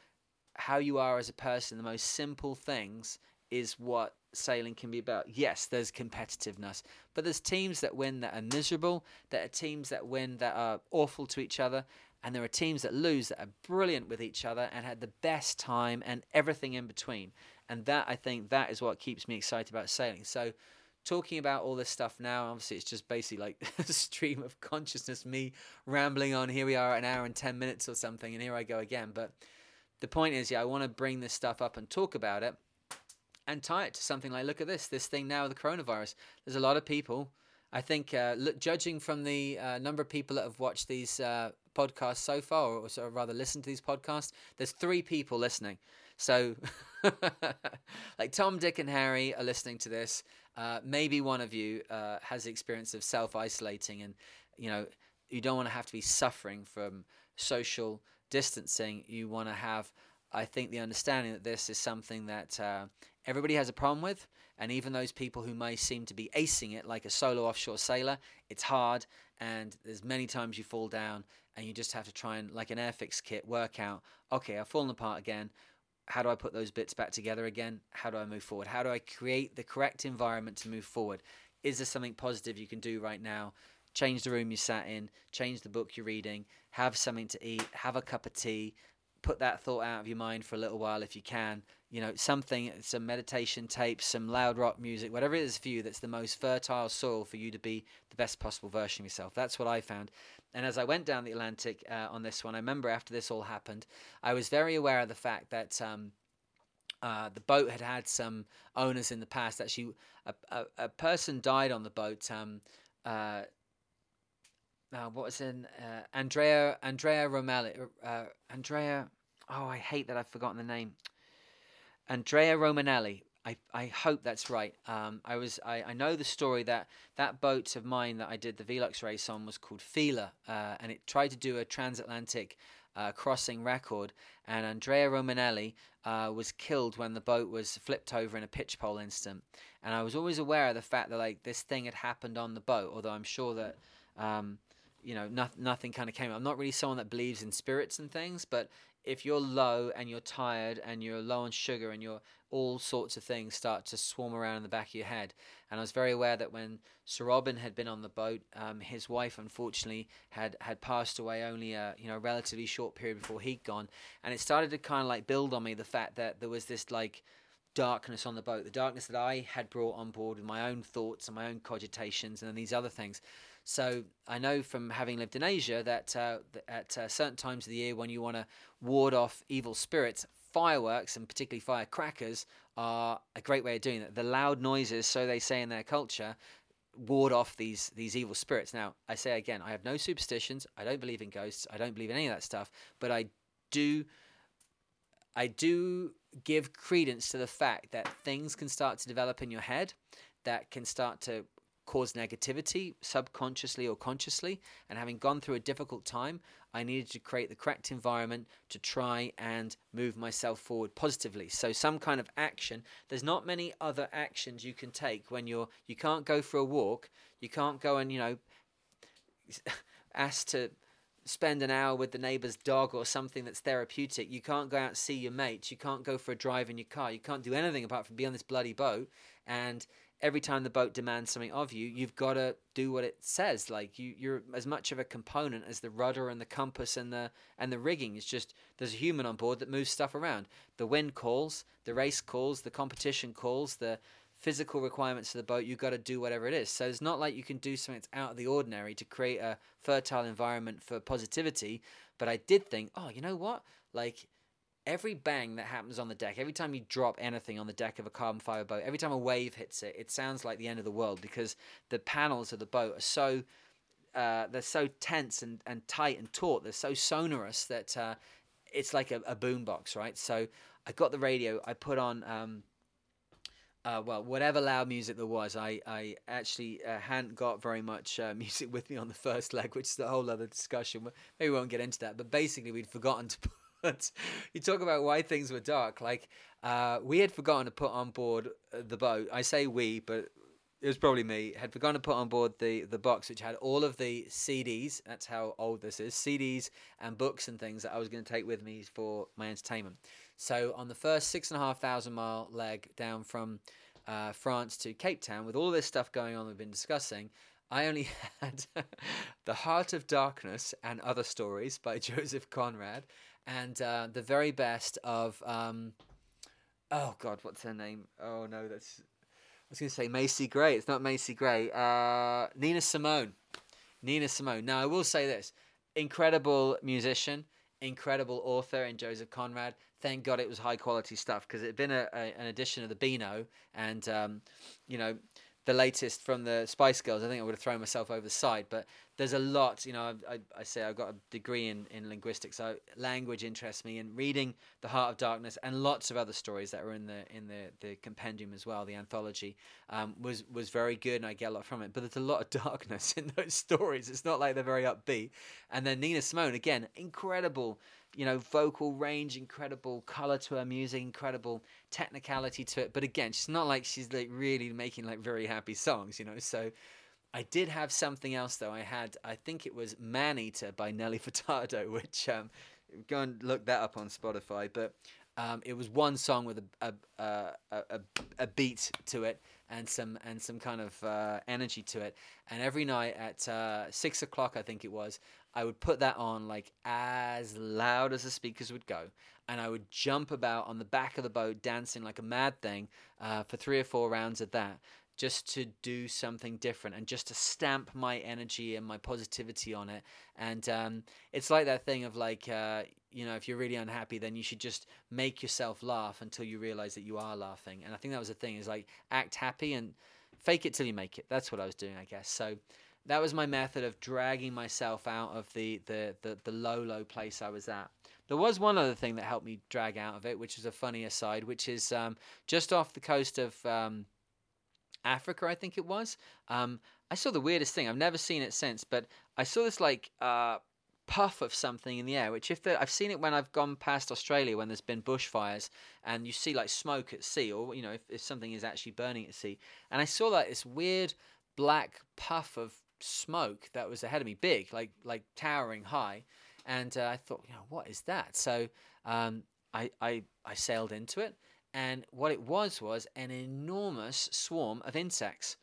how you are as a person. The most simple things is what sailing can be about. Yes, there's competitiveness, but there's teams that win that are miserable, there are teams that win that are awful to each other, and there are teams that lose that are brilliant with each other and had the best time and everything in between. And that I think that is what keeps me excited about sailing. So talking about all this stuff now, obviously it's just basically like *laughs* a stream of consciousness, me rambling on. Here we are, an hour and 10 minutes or something, and here I go again. But the point is, yeah, I want to bring this stuff up and talk about it and tie it to something like, look at this, this thing now, the coronavirus. There's a lot of people. I think, uh, look, judging from the uh, number of people that have watched these uh, podcasts so far, or, or rather listened to these podcasts, there's three people listening. So, *laughs* like Tom, Dick, and Harry are listening to this. Uh, maybe one of you uh, has the experience of self isolating, and you know you don't want to have to be suffering from social distancing. You want to have, I think, the understanding that this is something that uh, everybody has a problem with, and even those people who may seem to be acing it, like a solo offshore sailor, it's hard, and there's many times you fall down, and you just have to try and, like an airfix kit, work out. Okay, I've fallen apart again how do I put those bits back together again? How do I move forward? How do I create the correct environment to move forward? Is there something positive you can do right now? Change the room you sat in, change the book you're reading, have something to eat, have a cup of tea, put that thought out of your mind for a little while if you can. You know, something, some meditation tapes, some loud rock music, whatever it is for you that's the most fertile soil for you to be the best possible version of yourself. That's what I found. And as I went down the Atlantic uh, on this one, I remember after this all happened, I was very aware of the fact that. Um, uh, the boat had had some owners in the past. Actually, a, a, a person died on the boat. Um, uh, uh, what was in uh, Andrea Andrea Romelli uh, Andrea oh I hate that I've forgotten the name. Andrea Romanelli. I, I hope that's right. Um, I was I, I know the story that that boat of mine that I did the Velux race on was called Fila uh, and it tried to do a transatlantic uh, crossing record and Andrea Romanelli uh, was killed when the boat was flipped over in a pitch pole incident. And I was always aware of the fact that like this thing had happened on the boat although I'm sure that um, you know, no, nothing kind of came. I'm not really someone that believes in spirits and things, but if you're low and you're tired and you're low on sugar and you're all sorts of things start to swarm around in the back of your head. And I was very aware that when Sir Robin had been on the boat, um, his wife unfortunately had had passed away only a you know relatively short period before he'd gone, and it started to kind of like build on me the fact that there was this like darkness on the boat, the darkness that I had brought on board with my own thoughts and my own cogitations and these other things. So I know from having lived in Asia that uh, at uh, certain times of the year when you want to ward off evil spirits, fireworks and particularly firecrackers are a great way of doing that. The loud noises, so they say in their culture, ward off these these evil spirits. Now, I say again, I have no superstitions. I don't believe in ghosts. I don't believe in any of that stuff. But I do, I do give credence to the fact that things can start to develop in your head that can start to cause negativity subconsciously or consciously. And having gone through a difficult time, I needed to create the correct environment to try and move myself forward positively. So some kind of action. There's not many other actions you can take when you're you can't go for a walk. You can't go and, you know, *laughs* ask to spend an hour with the neighbor's dog or something that's therapeutic. You can't go out and see your mates. You can't go for a drive in your car. You can't do anything apart from be on this bloody boat and every time the boat demands something of you, you've got to do what it says. Like you, you're as much of a component as the rudder and the compass and the and the rigging. It's just there's a human on board that moves stuff around. The wind calls, the race calls, the competition calls, the physical requirements of the boat. You've got to do whatever it is. So it's not like you can do something that's out of the ordinary to create a fertile environment for positivity. But I did think, oh, you know what? Like every bang that happens on the deck, every time you drop anything on the deck of a carbon fiber boat, every time a wave hits it, it sounds like the end of the world because the panels of the boat are so uh, they're so tense and, and tight and taut. They're so sonorous that uh, it's like a, a boombox, right? So I got the radio. I put on um, uh, well, whatever loud music there was, I, I actually uh, hadn't got very much uh, *laughs* music with me on the first leg, which is a whole other discussion. Maybe we won't get into that. But basically, we'd forgotten to put. *laughs* you talk about why things were dark. Like, uh, we had forgotten to put on board uh, the boat. I say we, but it was probably me. Had forgotten to put on board the, the box, which had all of the CDs. That's how old this is CDs and books and things that I was going to take with me for my entertainment. So on the first six and a half thousand mile leg down from uh, France to Cape Town, with all this stuff going on we've been discussing, I only *laughs* had The Heart of Darkness and Other Stories by *laughs* Joseph Conrad, and uh, the very best of, um, oh God, what's her name? Oh no, that's, I was going to say Macy Gray. It's not Macy Gray. Uh, Nina Simone. Nina Simone. Now, I will say this incredible musician, incredible author in Joseph Conrad thank God it was high quality stuff because it had been a, a, an edition of the Beano and um, you know the latest from the Spice Girls. I think I would have thrown myself over the side, but there's a lot. You know, I, I say I've got a degree in, in linguistics, so language interests me, and reading The Heart of Darkness and lots of other stories that were in the in the, the compendium as well, the anthology, um, was was very good, and I get a lot from it. But there's a lot of *laughs* darkness in those stories. It's not like they're very upbeat. And then Nina Simone again, incredible you know, vocal range, incredible color to her music, incredible technicality to it. But again, she's not like she's like really making like very happy songs, you know. So I did have something else though. I had, I think it was Man Eater by Nelly *laughs* Furtado, which um, go and look that up on Spotify. But um, it was one song with a a, a, a, a beat to it and some and some kind of uh, energy to it. And every night at uh, six o'clock, I think it was, I would put that on like as loud as the speakers would go, and I would jump about on the back of the boat, dancing like a mad thing uh, for three or four rounds of that, just to do something different and just to stamp my energy and my positivity on it. And um, it's like that thing of like, uh, you know, if you're really unhappy, then you should just make yourself laugh until you realize that you are laughing. And I think that was the thing is like act happy and fake it till you make it. That's what I was doing, I guess. So that was my method of dragging myself out of the, the, the, the low, low place I was at. There was one other thing that helped me drag out of it, which is a funny aside, which is um, just off the coast of um, Africa, I think it was. Um, I saw the weirdest thing. I've never seen it since, but I saw this like uh, puff of something in the air. Which, if I've seen it when I've gone past Australia when there's been bushfires and you see like smoke at sea, or you know if, if something is actually burning at sea. And I saw like this weird black puff of smoke that was ahead of me, big, like like towering high, and uh, I thought, you know, what is that? So um, I, I I sailed into it, and what it was was an enormous swarm of insects,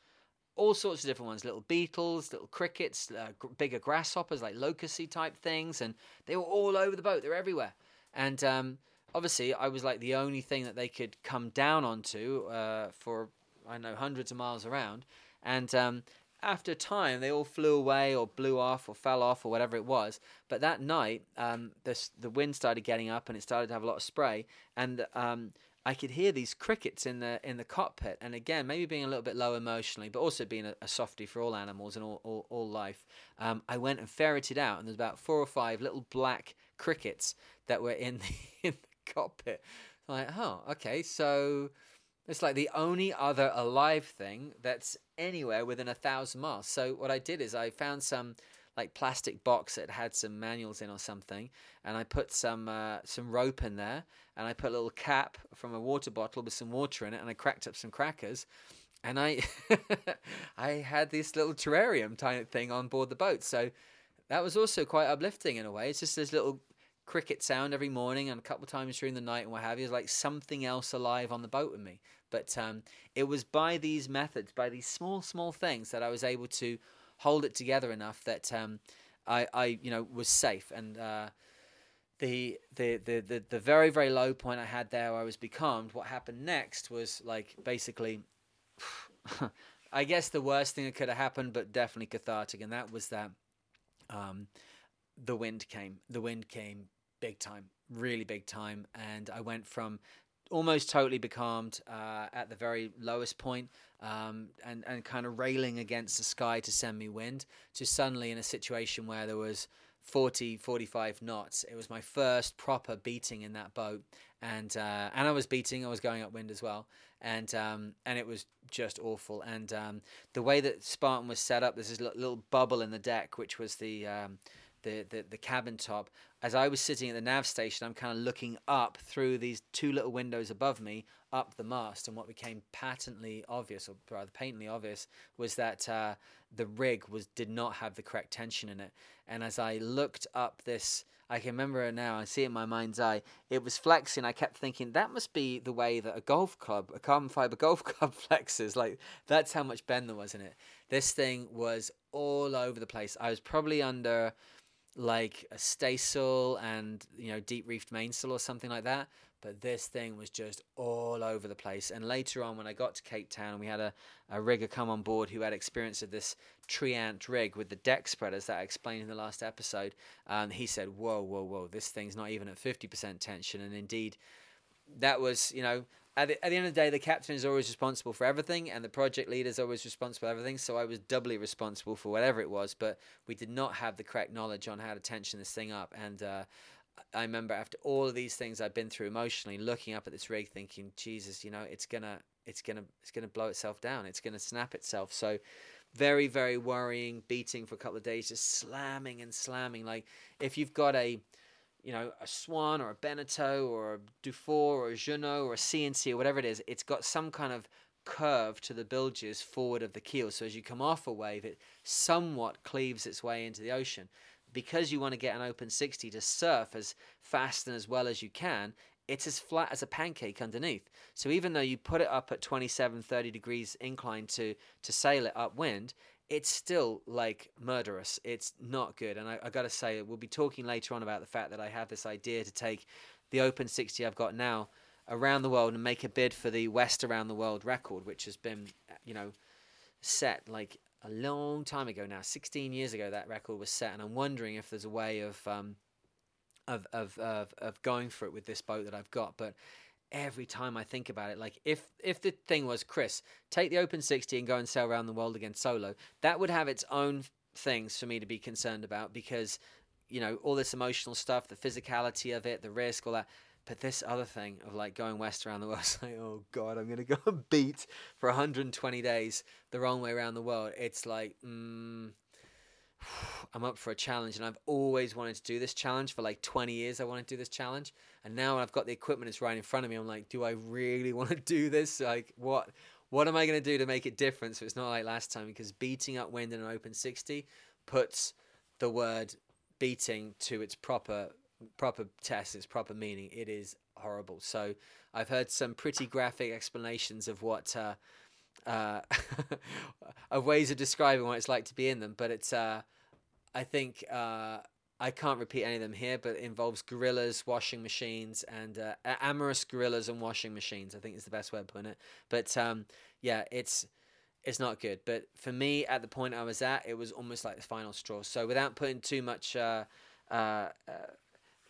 all sorts of different ones, little beetles, little crickets, uh, gr- bigger grasshoppers like locusty type things, and they were all over the boat. They're everywhere, and um, obviously I was like the only thing that they could come down onto uh, for I know hundreds of miles around, and um, after time, they all flew away or blew off or fell off or whatever it was. But that night, um, the the wind started getting up and it started to have a lot of spray, and um, I could hear these crickets in the in the cockpit. And again, maybe being a little bit low emotionally, but also being a, a softy for all animals and all all, all life, um, I went and ferreted out, and there's about four or five little black crickets that were in *laughs* the, in the cockpit. I'm like, oh, okay, so it's like the only other alive thing that's anywhere within a thousand miles. So what I did is I found some like plastic box that had some manuals in or something, and I put some uh, some rope in there, and I put a little cap from a water bottle with some water in it, and I cracked up some crackers, and I *laughs* I had this little terrarium type thing on board the boat. So that was also quite uplifting in a way. It's just this little cricket sound every morning and a couple of times during the night and what have you. It's like something else alive on the boat with me. But um, it was by these methods, by these small, small things, that I was able to hold it together enough that um, I, I, you know, was safe. And uh, the, the, the, the, the very, very low point I had there, I was becalmed. What happened next was like basically, *laughs* I guess the worst thing that could have happened, but definitely cathartic, and that was that um, the wind came. The wind came big time, really big time, and I went from almost totally becalmed uh, at the very lowest point, um, and and kind of railing against the sky to send me wind to suddenly in a situation where there was 40, 45 knots. It was my first proper beating in that boat, and uh, and I was beating. I was going upwind as well, and um, and it was just awful. And um, the way that Spartan was set up, there's this little bubble in the deck, which was the um, the, the, the cabin top. As I was sitting at the nav station, I'm kind of looking up through these two little windows above me, up the mast. And what became patently obvious, or rather patently obvious, was that uh, the rig was did not have the correct tension in it. And as I looked up this, I can remember it now. I see it in my mind's eye. It was flexing. I kept thinking that must be the way that a golf club, a carbon fiber *laughs* golf club, flexes. Like that's how much bend there was in it. This thing was all over the place. I was probably under like a staysail and you know deep reefed mainsail or something like that but this thing was just all over the place. And later on when i got to cape town we had a, a rigger come on board who had experience of this Triant rig with the deck spreaders that i explained in the last episode and he said whoa whoa whoa this thing's not even at 50% tension. And indeed that was you know at the, at the end of the day, the captain is always responsible for everything, and the project leader is always responsible for everything. So I was doubly responsible for whatever it was, but we did not have the correct knowledge on how to tension this thing up. And uh, I remember after all of these things I've been through emotionally, looking up at this rig, thinking, Jesus, you know, it's gonna, it's gonna, it's gonna blow itself down. It's gonna snap itself. So very, very worrying, beating for a couple of days, just slamming and slamming. Like if you've got a you know, a Swan or a Beneteau or a Dufour or a Jeanneau or a C&C or whatever it is, it's got some kind of curve to the bilges forward of the keel. So as you come off a wave, it somewhat cleaves its way into the ocean. Because you want to get an open 60 to surf as fast and as well as you can, it's as flat as a pancake underneath. So even though you put it up at 27, 30 degrees incline to, to sail it upwind, it's still like murderous. It's not good. And I, I got to say, we'll be talking later on about the fact that I have this idea to take the Open 60 I've got now around the world and make a bid for the West Around the World record, which has been, you know, set like a long time ago now. 16 years ago, that record was set. And I'm wondering if there's a way of. Um, of, of, of, of going for it with this boat that I've got. But every time I think about it. Like if if the thing was Chris, take the Open 60 and go and sail around the world again solo, that would have its own things for me to be concerned about because you know all this emotional stuff, the physicality of it, the risk, all that. But this other thing of like going west around the world, *laughs* it's like, oh god, I'm gonna go *laughs* beat for 120 days the wrong way around the world. It's like, mm, *sighs* I'm up for a challenge, and I've always wanted to do this challenge for like 20 years. I want to do this challenge, and now I've got the equipment; it's right in front of me. I'm like, do I really *laughs* want to do this? Like, what? What am I going to do to make it different so it's not like last time? Because beating up wind in an open 60 puts the word beating to its proper proper test, its proper meaning. It is horrible. So I've heard some pretty graphic explanations of what. Uh, uh, *laughs* of ways of describing what it's like to be in them. But it's, uh, I think, uh, I can't repeat any of them here, but it involves gorillas, washing machines, and uh, amorous gorillas and washing machines. I think is the best way of putting it. But um, yeah, it's it's not good. But for me, at the point I was at, it was almost like the final straw. So without putting too much uh, uh, uh,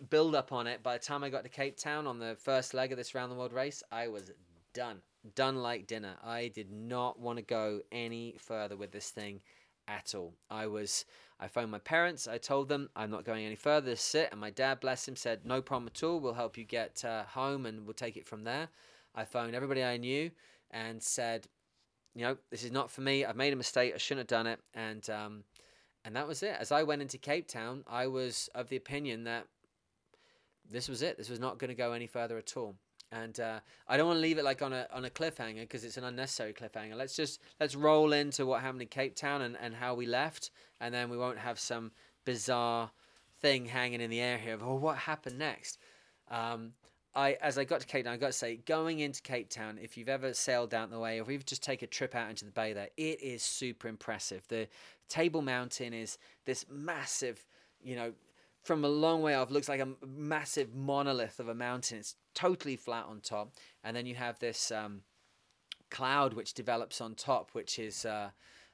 build up on it, by the time I got to Cape Town on the first leg of this round the world race, I was done done like dinner. I did not want to go any further with this thing at all. I was I phoned my parents. I told them I'm not going any further. Sit, and my dad, bless him, said no problem at all. We'll help you get uh, home, and we'll take it from there. I phoned everybody I knew and said, you know, this is not for me. I've made a mistake. I shouldn't have done it, and um, and that was it. As I went into Cape Town, I was of the opinion that this was it. This was not going to go any further at all and uh, I don't want to leave it like on a on a cliffhanger because it's an unnecessary cliffhanger. Let's just let's roll into what happened in Cape Town and, and how we left, and then we won't have some bizarre thing hanging in the air here of oh what happened next. Um, I as I got to Cape Town, I got to say going into Cape Town, if you've ever sailed down the way or if you've just take a trip out into the bay there, it is super impressive. The Table Mountain is this massive, you know, from a long way off looks like a massive monolith of a mountain. It's totally flat on top, and then you have this um, cloud which develops on top, which is uh,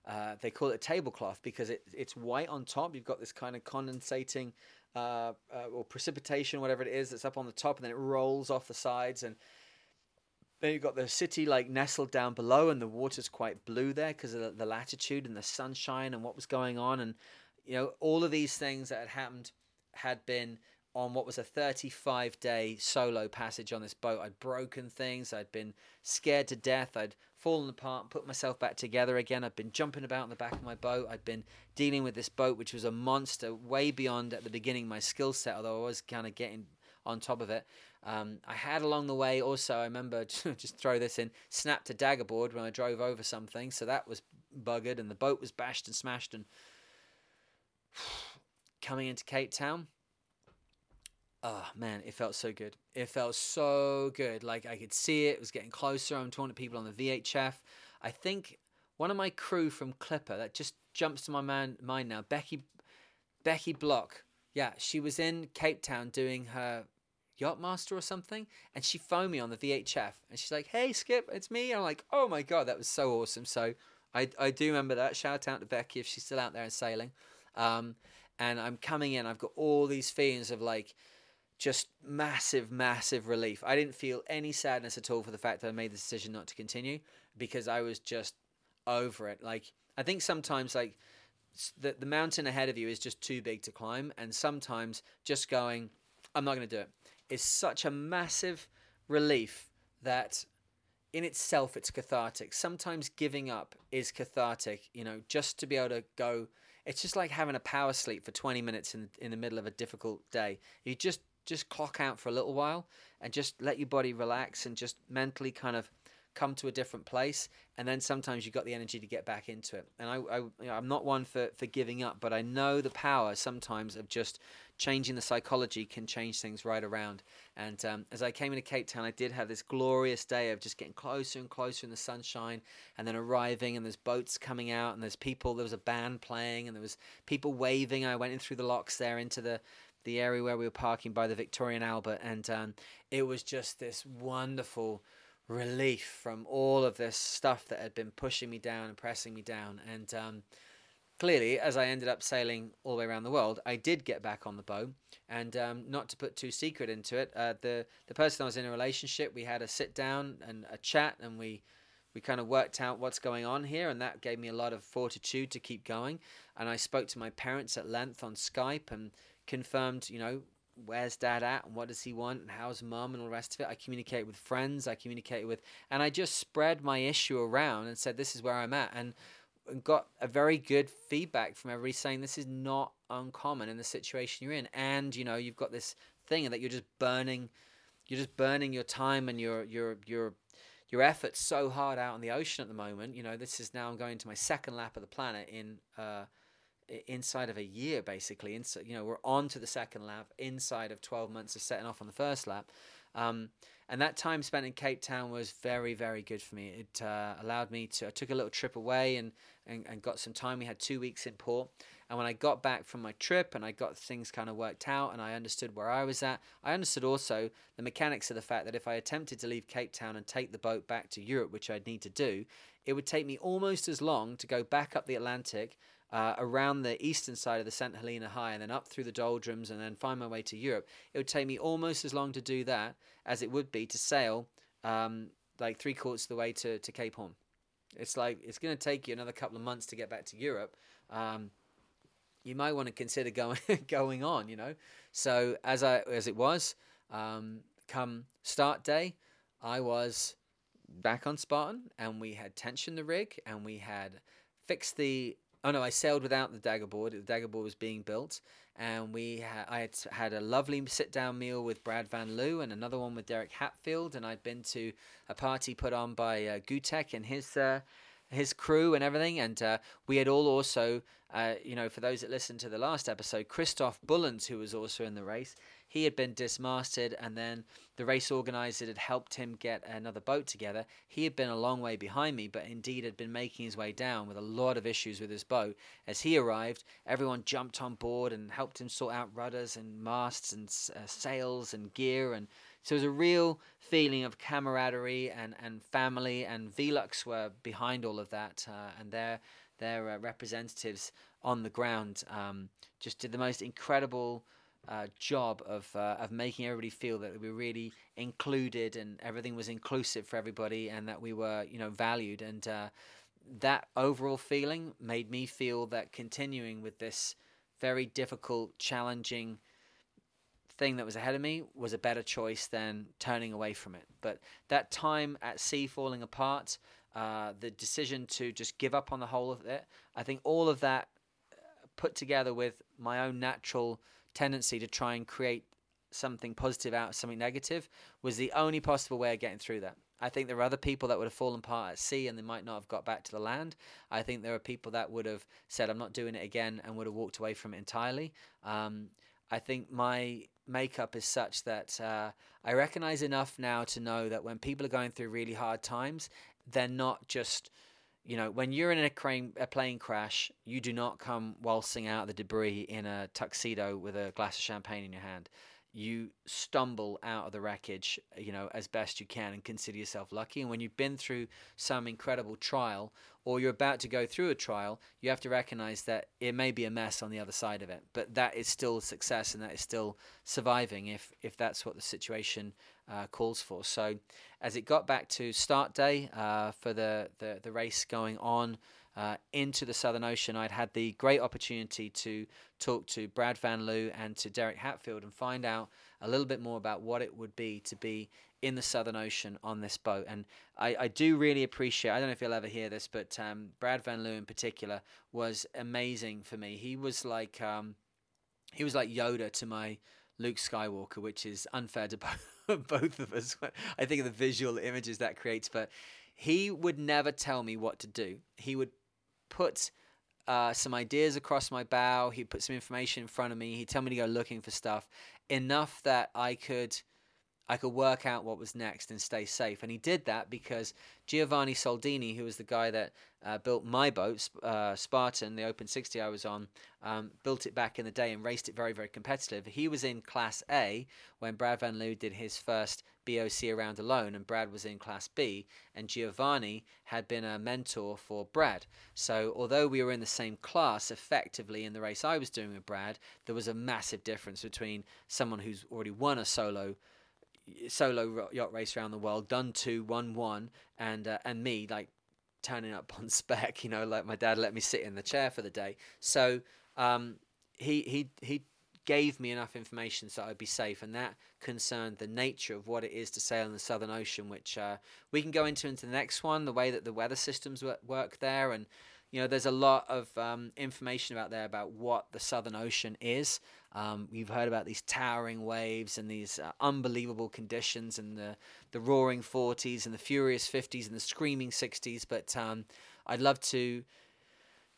uh, they call it a tablecloth because it, it's white on top. You've got this kind of condensating uh, uh, or precipitation, whatever it is, that's up on the top, and then it rolls off the sides and. Then you've got the city like nestled down below, and the water's quite blue there because of the, the latitude and the sunshine and what was going on. And you know, all of these things that had happened had been on what was a 35 day solo passage on this boat. I'd broken things, I'd been scared to death, I'd fallen apart, put myself back together again. I'd been jumping about in the back of my boat, I'd been dealing with this boat, which was a monster way beyond at the beginning my skill set, although I was kind of getting on top of it. Um, I had along the way also, I remember, just throw this in, snapped a dagger board when I drove over something, so that was buggered, and the boat was bashed and smashed. And coming into Cape Town, oh man, it felt so good. It felt so good. Like I could see it, it was getting closer. I'm talking to people on the VHF. I think one of my crew from Clipper that just jumps to my man, mind now, Becky Becky Block. Yeah, she was in Cape Town doing her Yachtmaster or something, and she phoned me on the VHF, and she's like, "Hey, Skip, it's me." I'm like, "Oh my god, that was so awesome!" So I I do remember that. Shout out to Becky if she's still out there and sailing. Um, and I'm coming in. I've got all these feelings of like just massive, massive relief. I didn't feel any sadness at all for the fact that I made the decision not to continue because I was just over it. Like I think sometimes like the the mountain ahead of you is just too big to climb, and sometimes just going, I'm not going to do it is such a massive relief that in itself it's cathartic. Sometimes giving up is cathartic, you know, just to be able to go. It's just like having a power sleep for 20 minutes in in the middle of a difficult day. You just just clock out for a little while and just let your body relax and just mentally kind of come to a different place and then sometimes you've got the energy to get back into it. And I, I you know, I'm not one for, for giving up but I know the power sometimes of just changing the psychology can change things right around. And um, as I came into Cape Town I did have this glorious day of just getting closer and closer in the sunshine and then arriving and there's boats coming out and there's people there was a band playing and there was people waving. I went in through the locks there into the the area where we were parking by the Victoria and Albert and um, it was just this wonderful relief from all of this stuff that had been pushing me down and pressing me down. And um, clearly, as I ended up sailing all the way around the world, I did get back on the boat. And um, not to put too secret into it, uh, the the person I was in a relationship, we had a sit down and a chat, and we we kind of worked out what's going on here, and that gave me a lot of fortitude to keep going. And I spoke to my parents at length on Skype and confirmed, you know, where's dad at and what does he want and how's mum and all the rest of it. I communicate with friends, I communicate with, and I just spread my issue around and said, this is where I'm at. And got a very good feedback from everybody saying this is not uncommon in the situation you're in. And, you know, you've got this thing that you're just burning, you're just burning your time and your, your, your, your efforts so hard out on the ocean at the moment. You know, this is now I'm going to my second lap of the planet in, uh, inside of a year basically inside you know we're on to the second lap inside of 12 months of setting off on the first lap. Um, and that time spent in cape town was very very good for me. It uh, allowed me to i took a little trip away and, and, and got some time. We had two weeks in port. And when i got back from my trip and i got things kind of worked out and i understood where i was at i understood also the mechanics of the fact that if i attempted to leave cape town and take the boat back to europe which i'd need to do it would take me almost as long to go back up the atlantic uh, around the eastern side of the St. Helena High and then up through the doldrums and then find my way to Europe, it would take me almost as long to do that as it would be to sail um, like three quarters of the way to, to Cape Horn. It's like it's going to take you another couple of months to get back to Europe. Um, you might want to consider *laughs* going going on, you know. So as I as it was, um, come start day, I was back on Spartan, and we had tensioned the rig, and we had fixed the Oh no, I sailed without the dagger board. The dagger board was being built, and we ha- I had had a lovely sit down meal with Brad Van Liew and another one with Derek Hatfield, and I'd been to a party put on by uh, Gutek and his. Uh, his crew and everything, and uh, we had all also, uh, you know, for those that listened to the last episode, Christophe Bullens, who was also in the race, he had been dismasted, and then the race organizer had helped him get another boat together. He had been a long way behind me, but indeed had been making his way down with a lot of issues with his boat. As he arrived, everyone jumped on board and helped him sort out rudders and masts and uh, sails and gear and so it was a real feeling of camaraderie and, and family, and Velux were behind all of that, uh, and their their uh, representatives on the ground um, just did the most incredible uh, job of uh, of making everybody feel that we were really included and everything was inclusive for everybody and that we were you know valued and uh, that overall feeling made me feel that continuing with this very difficult, challenging thing that was ahead of me was a better choice than turning away from it. But that time at sea falling apart, uh, the decision to just give up on the whole of it, I think all of that uh, put together with my own natural tendency to try and create something positive out of something negative was the only possible way of getting through that. I think there are other people that would have fallen apart at sea and they might not have got back to the land. I think there are people that would have said, I'm not doing it again, and would have walked away from it entirely. Um, I think my makeup is such that uh, I recognize enough now to know that when people are going through really hard times, they're not just you know, when you're in a crane, a plane crash, you do not come waltzing out of the debris in a tuxedo with a glass of champagne in your hand you stumble out of the wreckage, you know, as best you can and consider yourself lucky. And when you've been through some incredible trial or you're about to go through a trial, you have to recognize that it may be a mess on the other side of it, but that is still success and that is still surviving if, if that's what the situation uh, calls for. So as it got back to start day uh, for the, the, the race going on, uh, into the Southern Ocean, I'd had the great opportunity to talk to Brad Van Liew and to Derek Hatfield and find out a little bit more about what it would be to be in the Southern Ocean on this boat. And I, I do really appreciate, I don't know if you'll ever hear this, but um, Brad Van Liew in particular was amazing for me. He was like, um, he was like Yoda to my Luke Skywalker, which is unfair to *laughs* both, of us. I think of the visual images that creates, but he would never tell me what to do. He would put uh, some ideas across my bow. He'd put some information in front of me. He'd tell me to go looking for stuff enough that I could I could work out what was next and stay safe. And he did that because Giovanni Soldini, who was the guy that uh, built my boat, uh, Spartan, the Open 60 I was on, um, built it back in the day and raced it very, very competitive. He was in Class A when Brad Van Liew did his first BOC around alone, and Brad was in Class B, and Giovanni had been a mentor for Brad. So, although we were in the same class effectively in the race I was doing with Brad, there was a massive difference between someone who's already won a solo solo yacht race around the world, done two, one, one, and uh, and me like turning up on *laughs* spec. You know, like my dad let me sit in the chair for the day. So um, he he he gave me enough information so I'd be safe, and that concerned the nature of what it is to sail in the Southern Ocean, which uh, we can go into into the next one. The way that the weather systems work there, and you know, there's a lot of um, information about there about what the Southern Ocean is. Um, you've heard about these towering waves and these uh, unbelievable conditions and the, the roaring 40s and the furious 50s and the screaming 60s. But um, I'd love to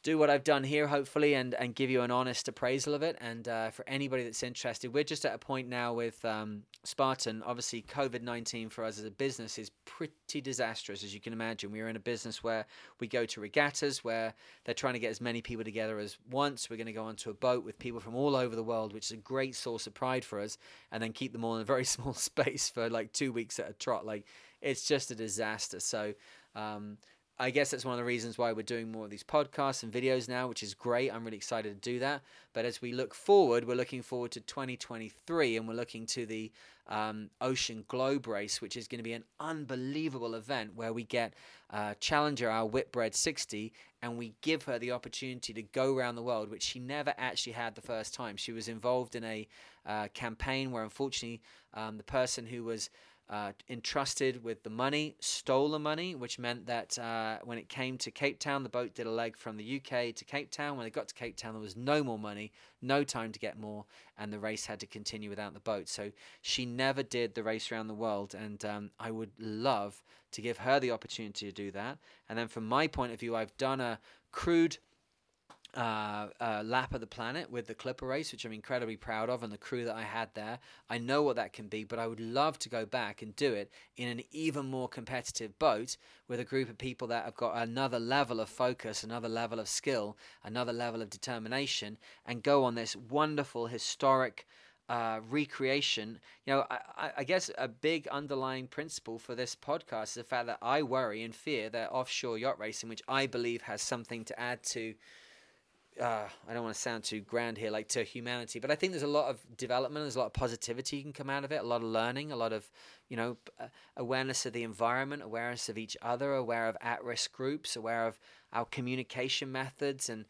do what I've done here, hopefully, and, and give you an honest appraisal of it. And uh, for anybody that's interested, we're just at a point now with um, Spartan. Obviously, COVID 19 for us as a business is pretty disastrous, as you can imagine. We're in a business where we go to regattas, where they're trying to get as many people together as once. We're going to go onto a boat with people from all over the world, which is a great source of pride for us, and then keep them all in a very *laughs* small space for like two weeks at a trot. Like, it's just a disaster. So, um, I guess that's one of the reasons why we're doing more of these podcasts and videos now, which is great. I'm really excited to do that. But as we look forward, we're looking forward to 2023 and we're looking to the um, Ocean Globe Race, which is going to be an unbelievable event where we get uh, Challenger, our Whitbread 60, and we give her the opportunity to go around the world, which she never actually had the first time. She was involved in a uh, campaign where, unfortunately, um, the person who was uh, entrusted with the money, stole the money, which meant that uh, when it came to Cape Town, the boat did a leg from the UK to Cape Town. When they got to Cape Town, there was no more money, no time to get more, and the race had to continue without the boat. So she never did the race around the world, and um, I would love to give her the opportunity to do that. And then, from my point of view, I've done a crude uh, uh, lap of the planet with the Clipper race, which I'm incredibly proud of, and the crew that I had there. I know what that can be, but I would love to go back and do it in an even more competitive boat with a group of people that have got another level of focus, another level of skill, another level of determination, and go on this wonderful historic. Uh, recreation. You know, I, I guess a big underlying principle for this podcast is the fact that I worry and fear that offshore yacht racing, which I believe has something to add to uh, I don't want to sound too grand here, like to humanity, but I think there's a lot of development, there's a lot of positivity can come out of it, a lot of learning, a lot of, you know, uh, awareness of the environment, awareness of each other, aware of at risk groups, aware of our communication methods. And,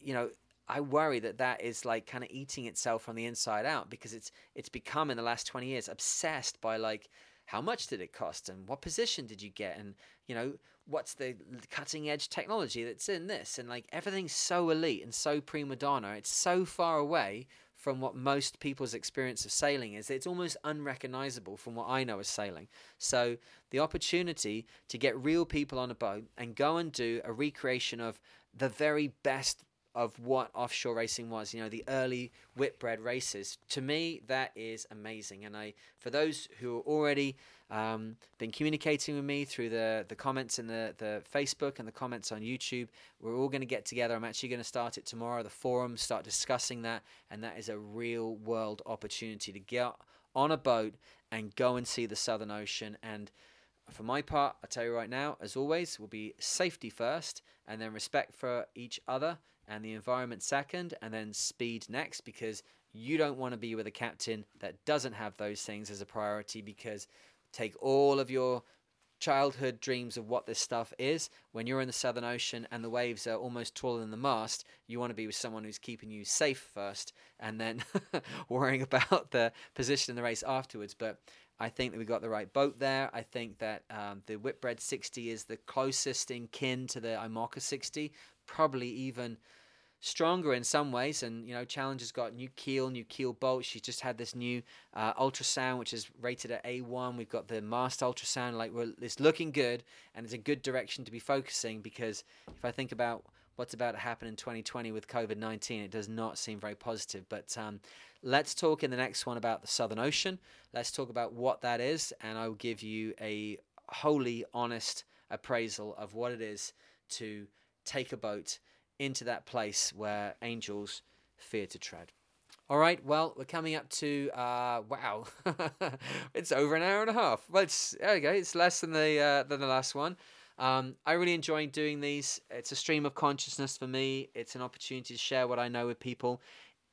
you know, I worry that that is like kind of eating itself from the inside out because it's it's become in the last 20 years obsessed by like how much did it cost and what position did you get and you know what's the cutting edge technology that's in this? And like everything's so elite and so prima donna. It's so far away from what most people's experience of sailing is. It's almost unrecognizable from what I know as sailing. So the opportunity to get real people on a boat and go and do a recreation of the very best of what offshore racing was you know the early whitbread races. To me that is amazing. And i for those who are already um, been communicating with me through the the comments in the the facebook and the comments on youtube we're all going to get together. I'm actually going to start it tomorrow. The forum start discussing that. And that is a real world opportunity to get on a boat and go and see the southern ocean. And for my part, I tell you right now, as always, will be safety first and then respect for each other and the environment second, and then speed next because you don't want to be with a captain that doesn't have those things as a priority because take all of your childhood dreams of what this stuff is when you're in the southern ocean and the waves are almost taller than the mast you want to be with someone who's keeping you safe first and then *laughs* worrying about the position in the race afterwards but I think that we got the right boat there. I think that um, the Whitbread 60 is the closest in kin to the IMOCA 60, probably even stronger in some ways. And you know, Challenger's got new keel, new keel bolt. She's just had this new uh, ultrasound, which is rated at A1. We've got the mast ultrasound. Like, well, it's looking good, and it's a good direction to be focusing because if I think about what's about to happen in 2020 with COVID 19, it does not seem very positive. But um, let's talk in the next one about the Southern Ocean. Let's talk about what that is, and I will give you a wholly honest appraisal of what it is to take a boat into that place where angels fear to tread. All right, well, we're coming up to uh, wow, *laughs* it's over an hour and a half. Well, it's there go. It's less than the uh, than the last one. Um, I really enjoy doing these. It's a stream of consciousness for me. It's an opportunity to share what I know with people.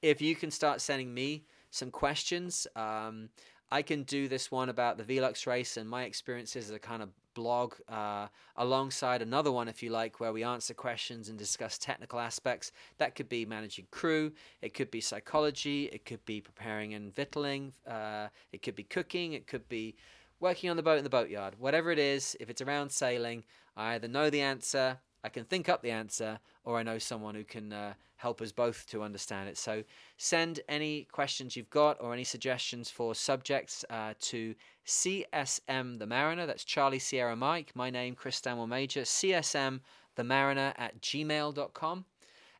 If you can start sending me some questions, um, I can do this one about the Velux race and my experiences as a kind of blog uh, alongside another one, if you like, where we answer questions and discuss technical aspects. That could be managing crew, it could be psychology, it could be preparing and victualling, uh, it could be cooking, it could be working on the boat in the boatyard. Whatever it is, if it's around sailing, I either know the answer, I can think up the answer, or I know someone who can uh, help us both to understand it. So send any questions you've got or any suggestions for subjects uh, to CSM the Mariner. That's Charlie Sierra Mike. My name, Chris Stanwell Major. CSM the Mariner at gmail.com.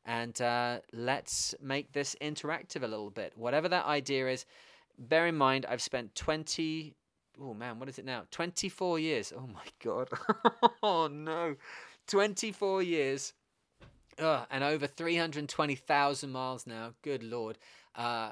And uh, let's make this interactive a little bit. Whatever that idea is, bear in mind I've spent 20 oh man, what is it now? 24 years. Oh my god. *laughs* oh no. 24 years Ugh, and over 320,000 miles now. Good lord. Uh,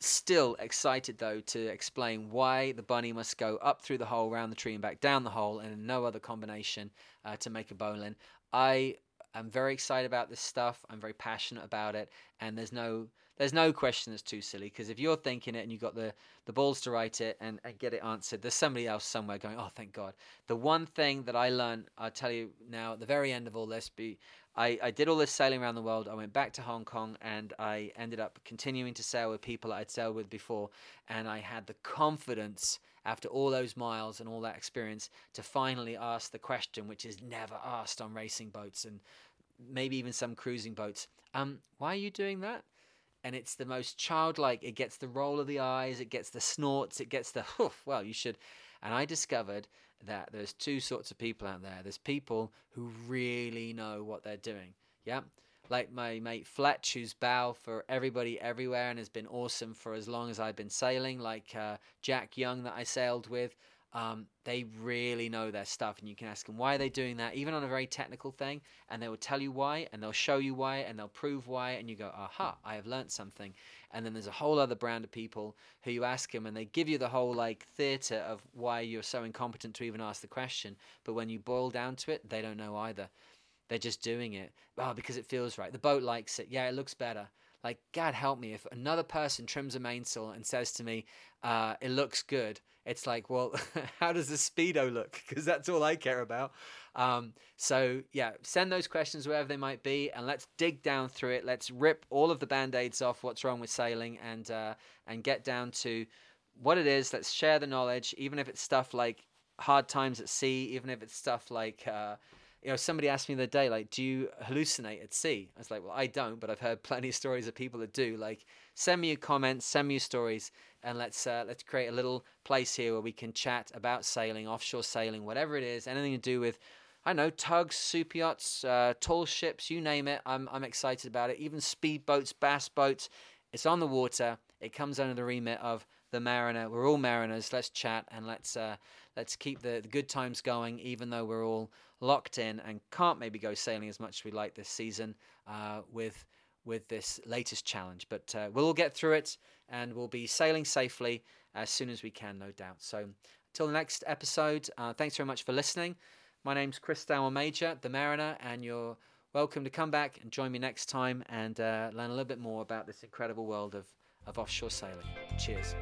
still excited though to explain why the bunny must go up through the hole, round the tree, and back down the hole, and no other combination uh, to make a bowline. I am very excited about this stuff. I'm very passionate about it, and there's no there's no question that's too silly because if you're thinking it and you've got the, the balls to write it and, and get it answered, there's somebody else somewhere going, oh, thank God. The one thing that I learned, I'll tell you now at the very end of all this, be I, I did all this sailing around the world. I went back to Hong Kong and I ended up continuing to sail with people I'd sailed with before. And I had the confidence after all those miles and all that experience to finally ask the question, which is never asked on racing boats and maybe even some cruising boats. Um, why are you doing that? And it's the most childlike. It gets the roll of the eyes, it gets the snorts, it gets the, hoof. well, you should. And I discovered that there's two sorts of people out there. There's people who really know what they're doing. Yeah. Like my mate Fletch, who's bow for everybody everywhere and has been awesome for as long as I've been sailing. Like uh, Jack Young, that I sailed with. Um, they really know their stuff, and you can ask them why are they doing that, even on a very technical thing, and they will tell you why, and they'll show you why, and they'll prove why, and you go, aha, I have learned something. And then there's a whole other brand of people who you ask them, and they give you the whole like theatre of why you're so incompetent to even ask the question, but when you boil down to it, they don't know either. They're just doing it. Oh, because it feels right. The boat likes it. Yeah, it looks better. Like, God help me, if another person trims a mainsail and says to me, uh, it looks good, it's like, well, *laughs* how does the Speedo look? Because that's all I care about. Um, so, yeah, send those questions wherever they might be, and let's dig down through it. Let's rip all of the band aids off what's wrong with sailing and, uh, and get down to what it is. Let's share the knowledge, even if it's stuff like hard times at sea, even if it's stuff like. Uh, you know, somebody asked me the other day, like, do you hallucinate at sea? I was like, well, I don't, but I've heard plenty of stories of people that do. Like, send me your comments, send me your stories, and let's uh, let's create a little place here where we can chat about sailing, offshore sailing, whatever it is, anything to do with, I know, tugs, super yachts, uh, tall ships, you name it. I'm I'm excited about it. Even speedboats, bass boats. It's on the water. It comes under the remit of the mariner. We're all mariners. Let's chat and let's uh, let's keep the, the good times going, even though we're all locked in and can't maybe go sailing as much as we like this season uh, with with this latest challenge. But uh, we'll all get through it, and we'll be sailing safely as soon as we can, no doubt. So until the next episode, uh, thanks very much for listening. My name's Chris Stanwell Major, the Mariner, and you're welcome to come back and join me next time and uh, learn a little bit more about this incredible world of, of offshore sailing. Cheers.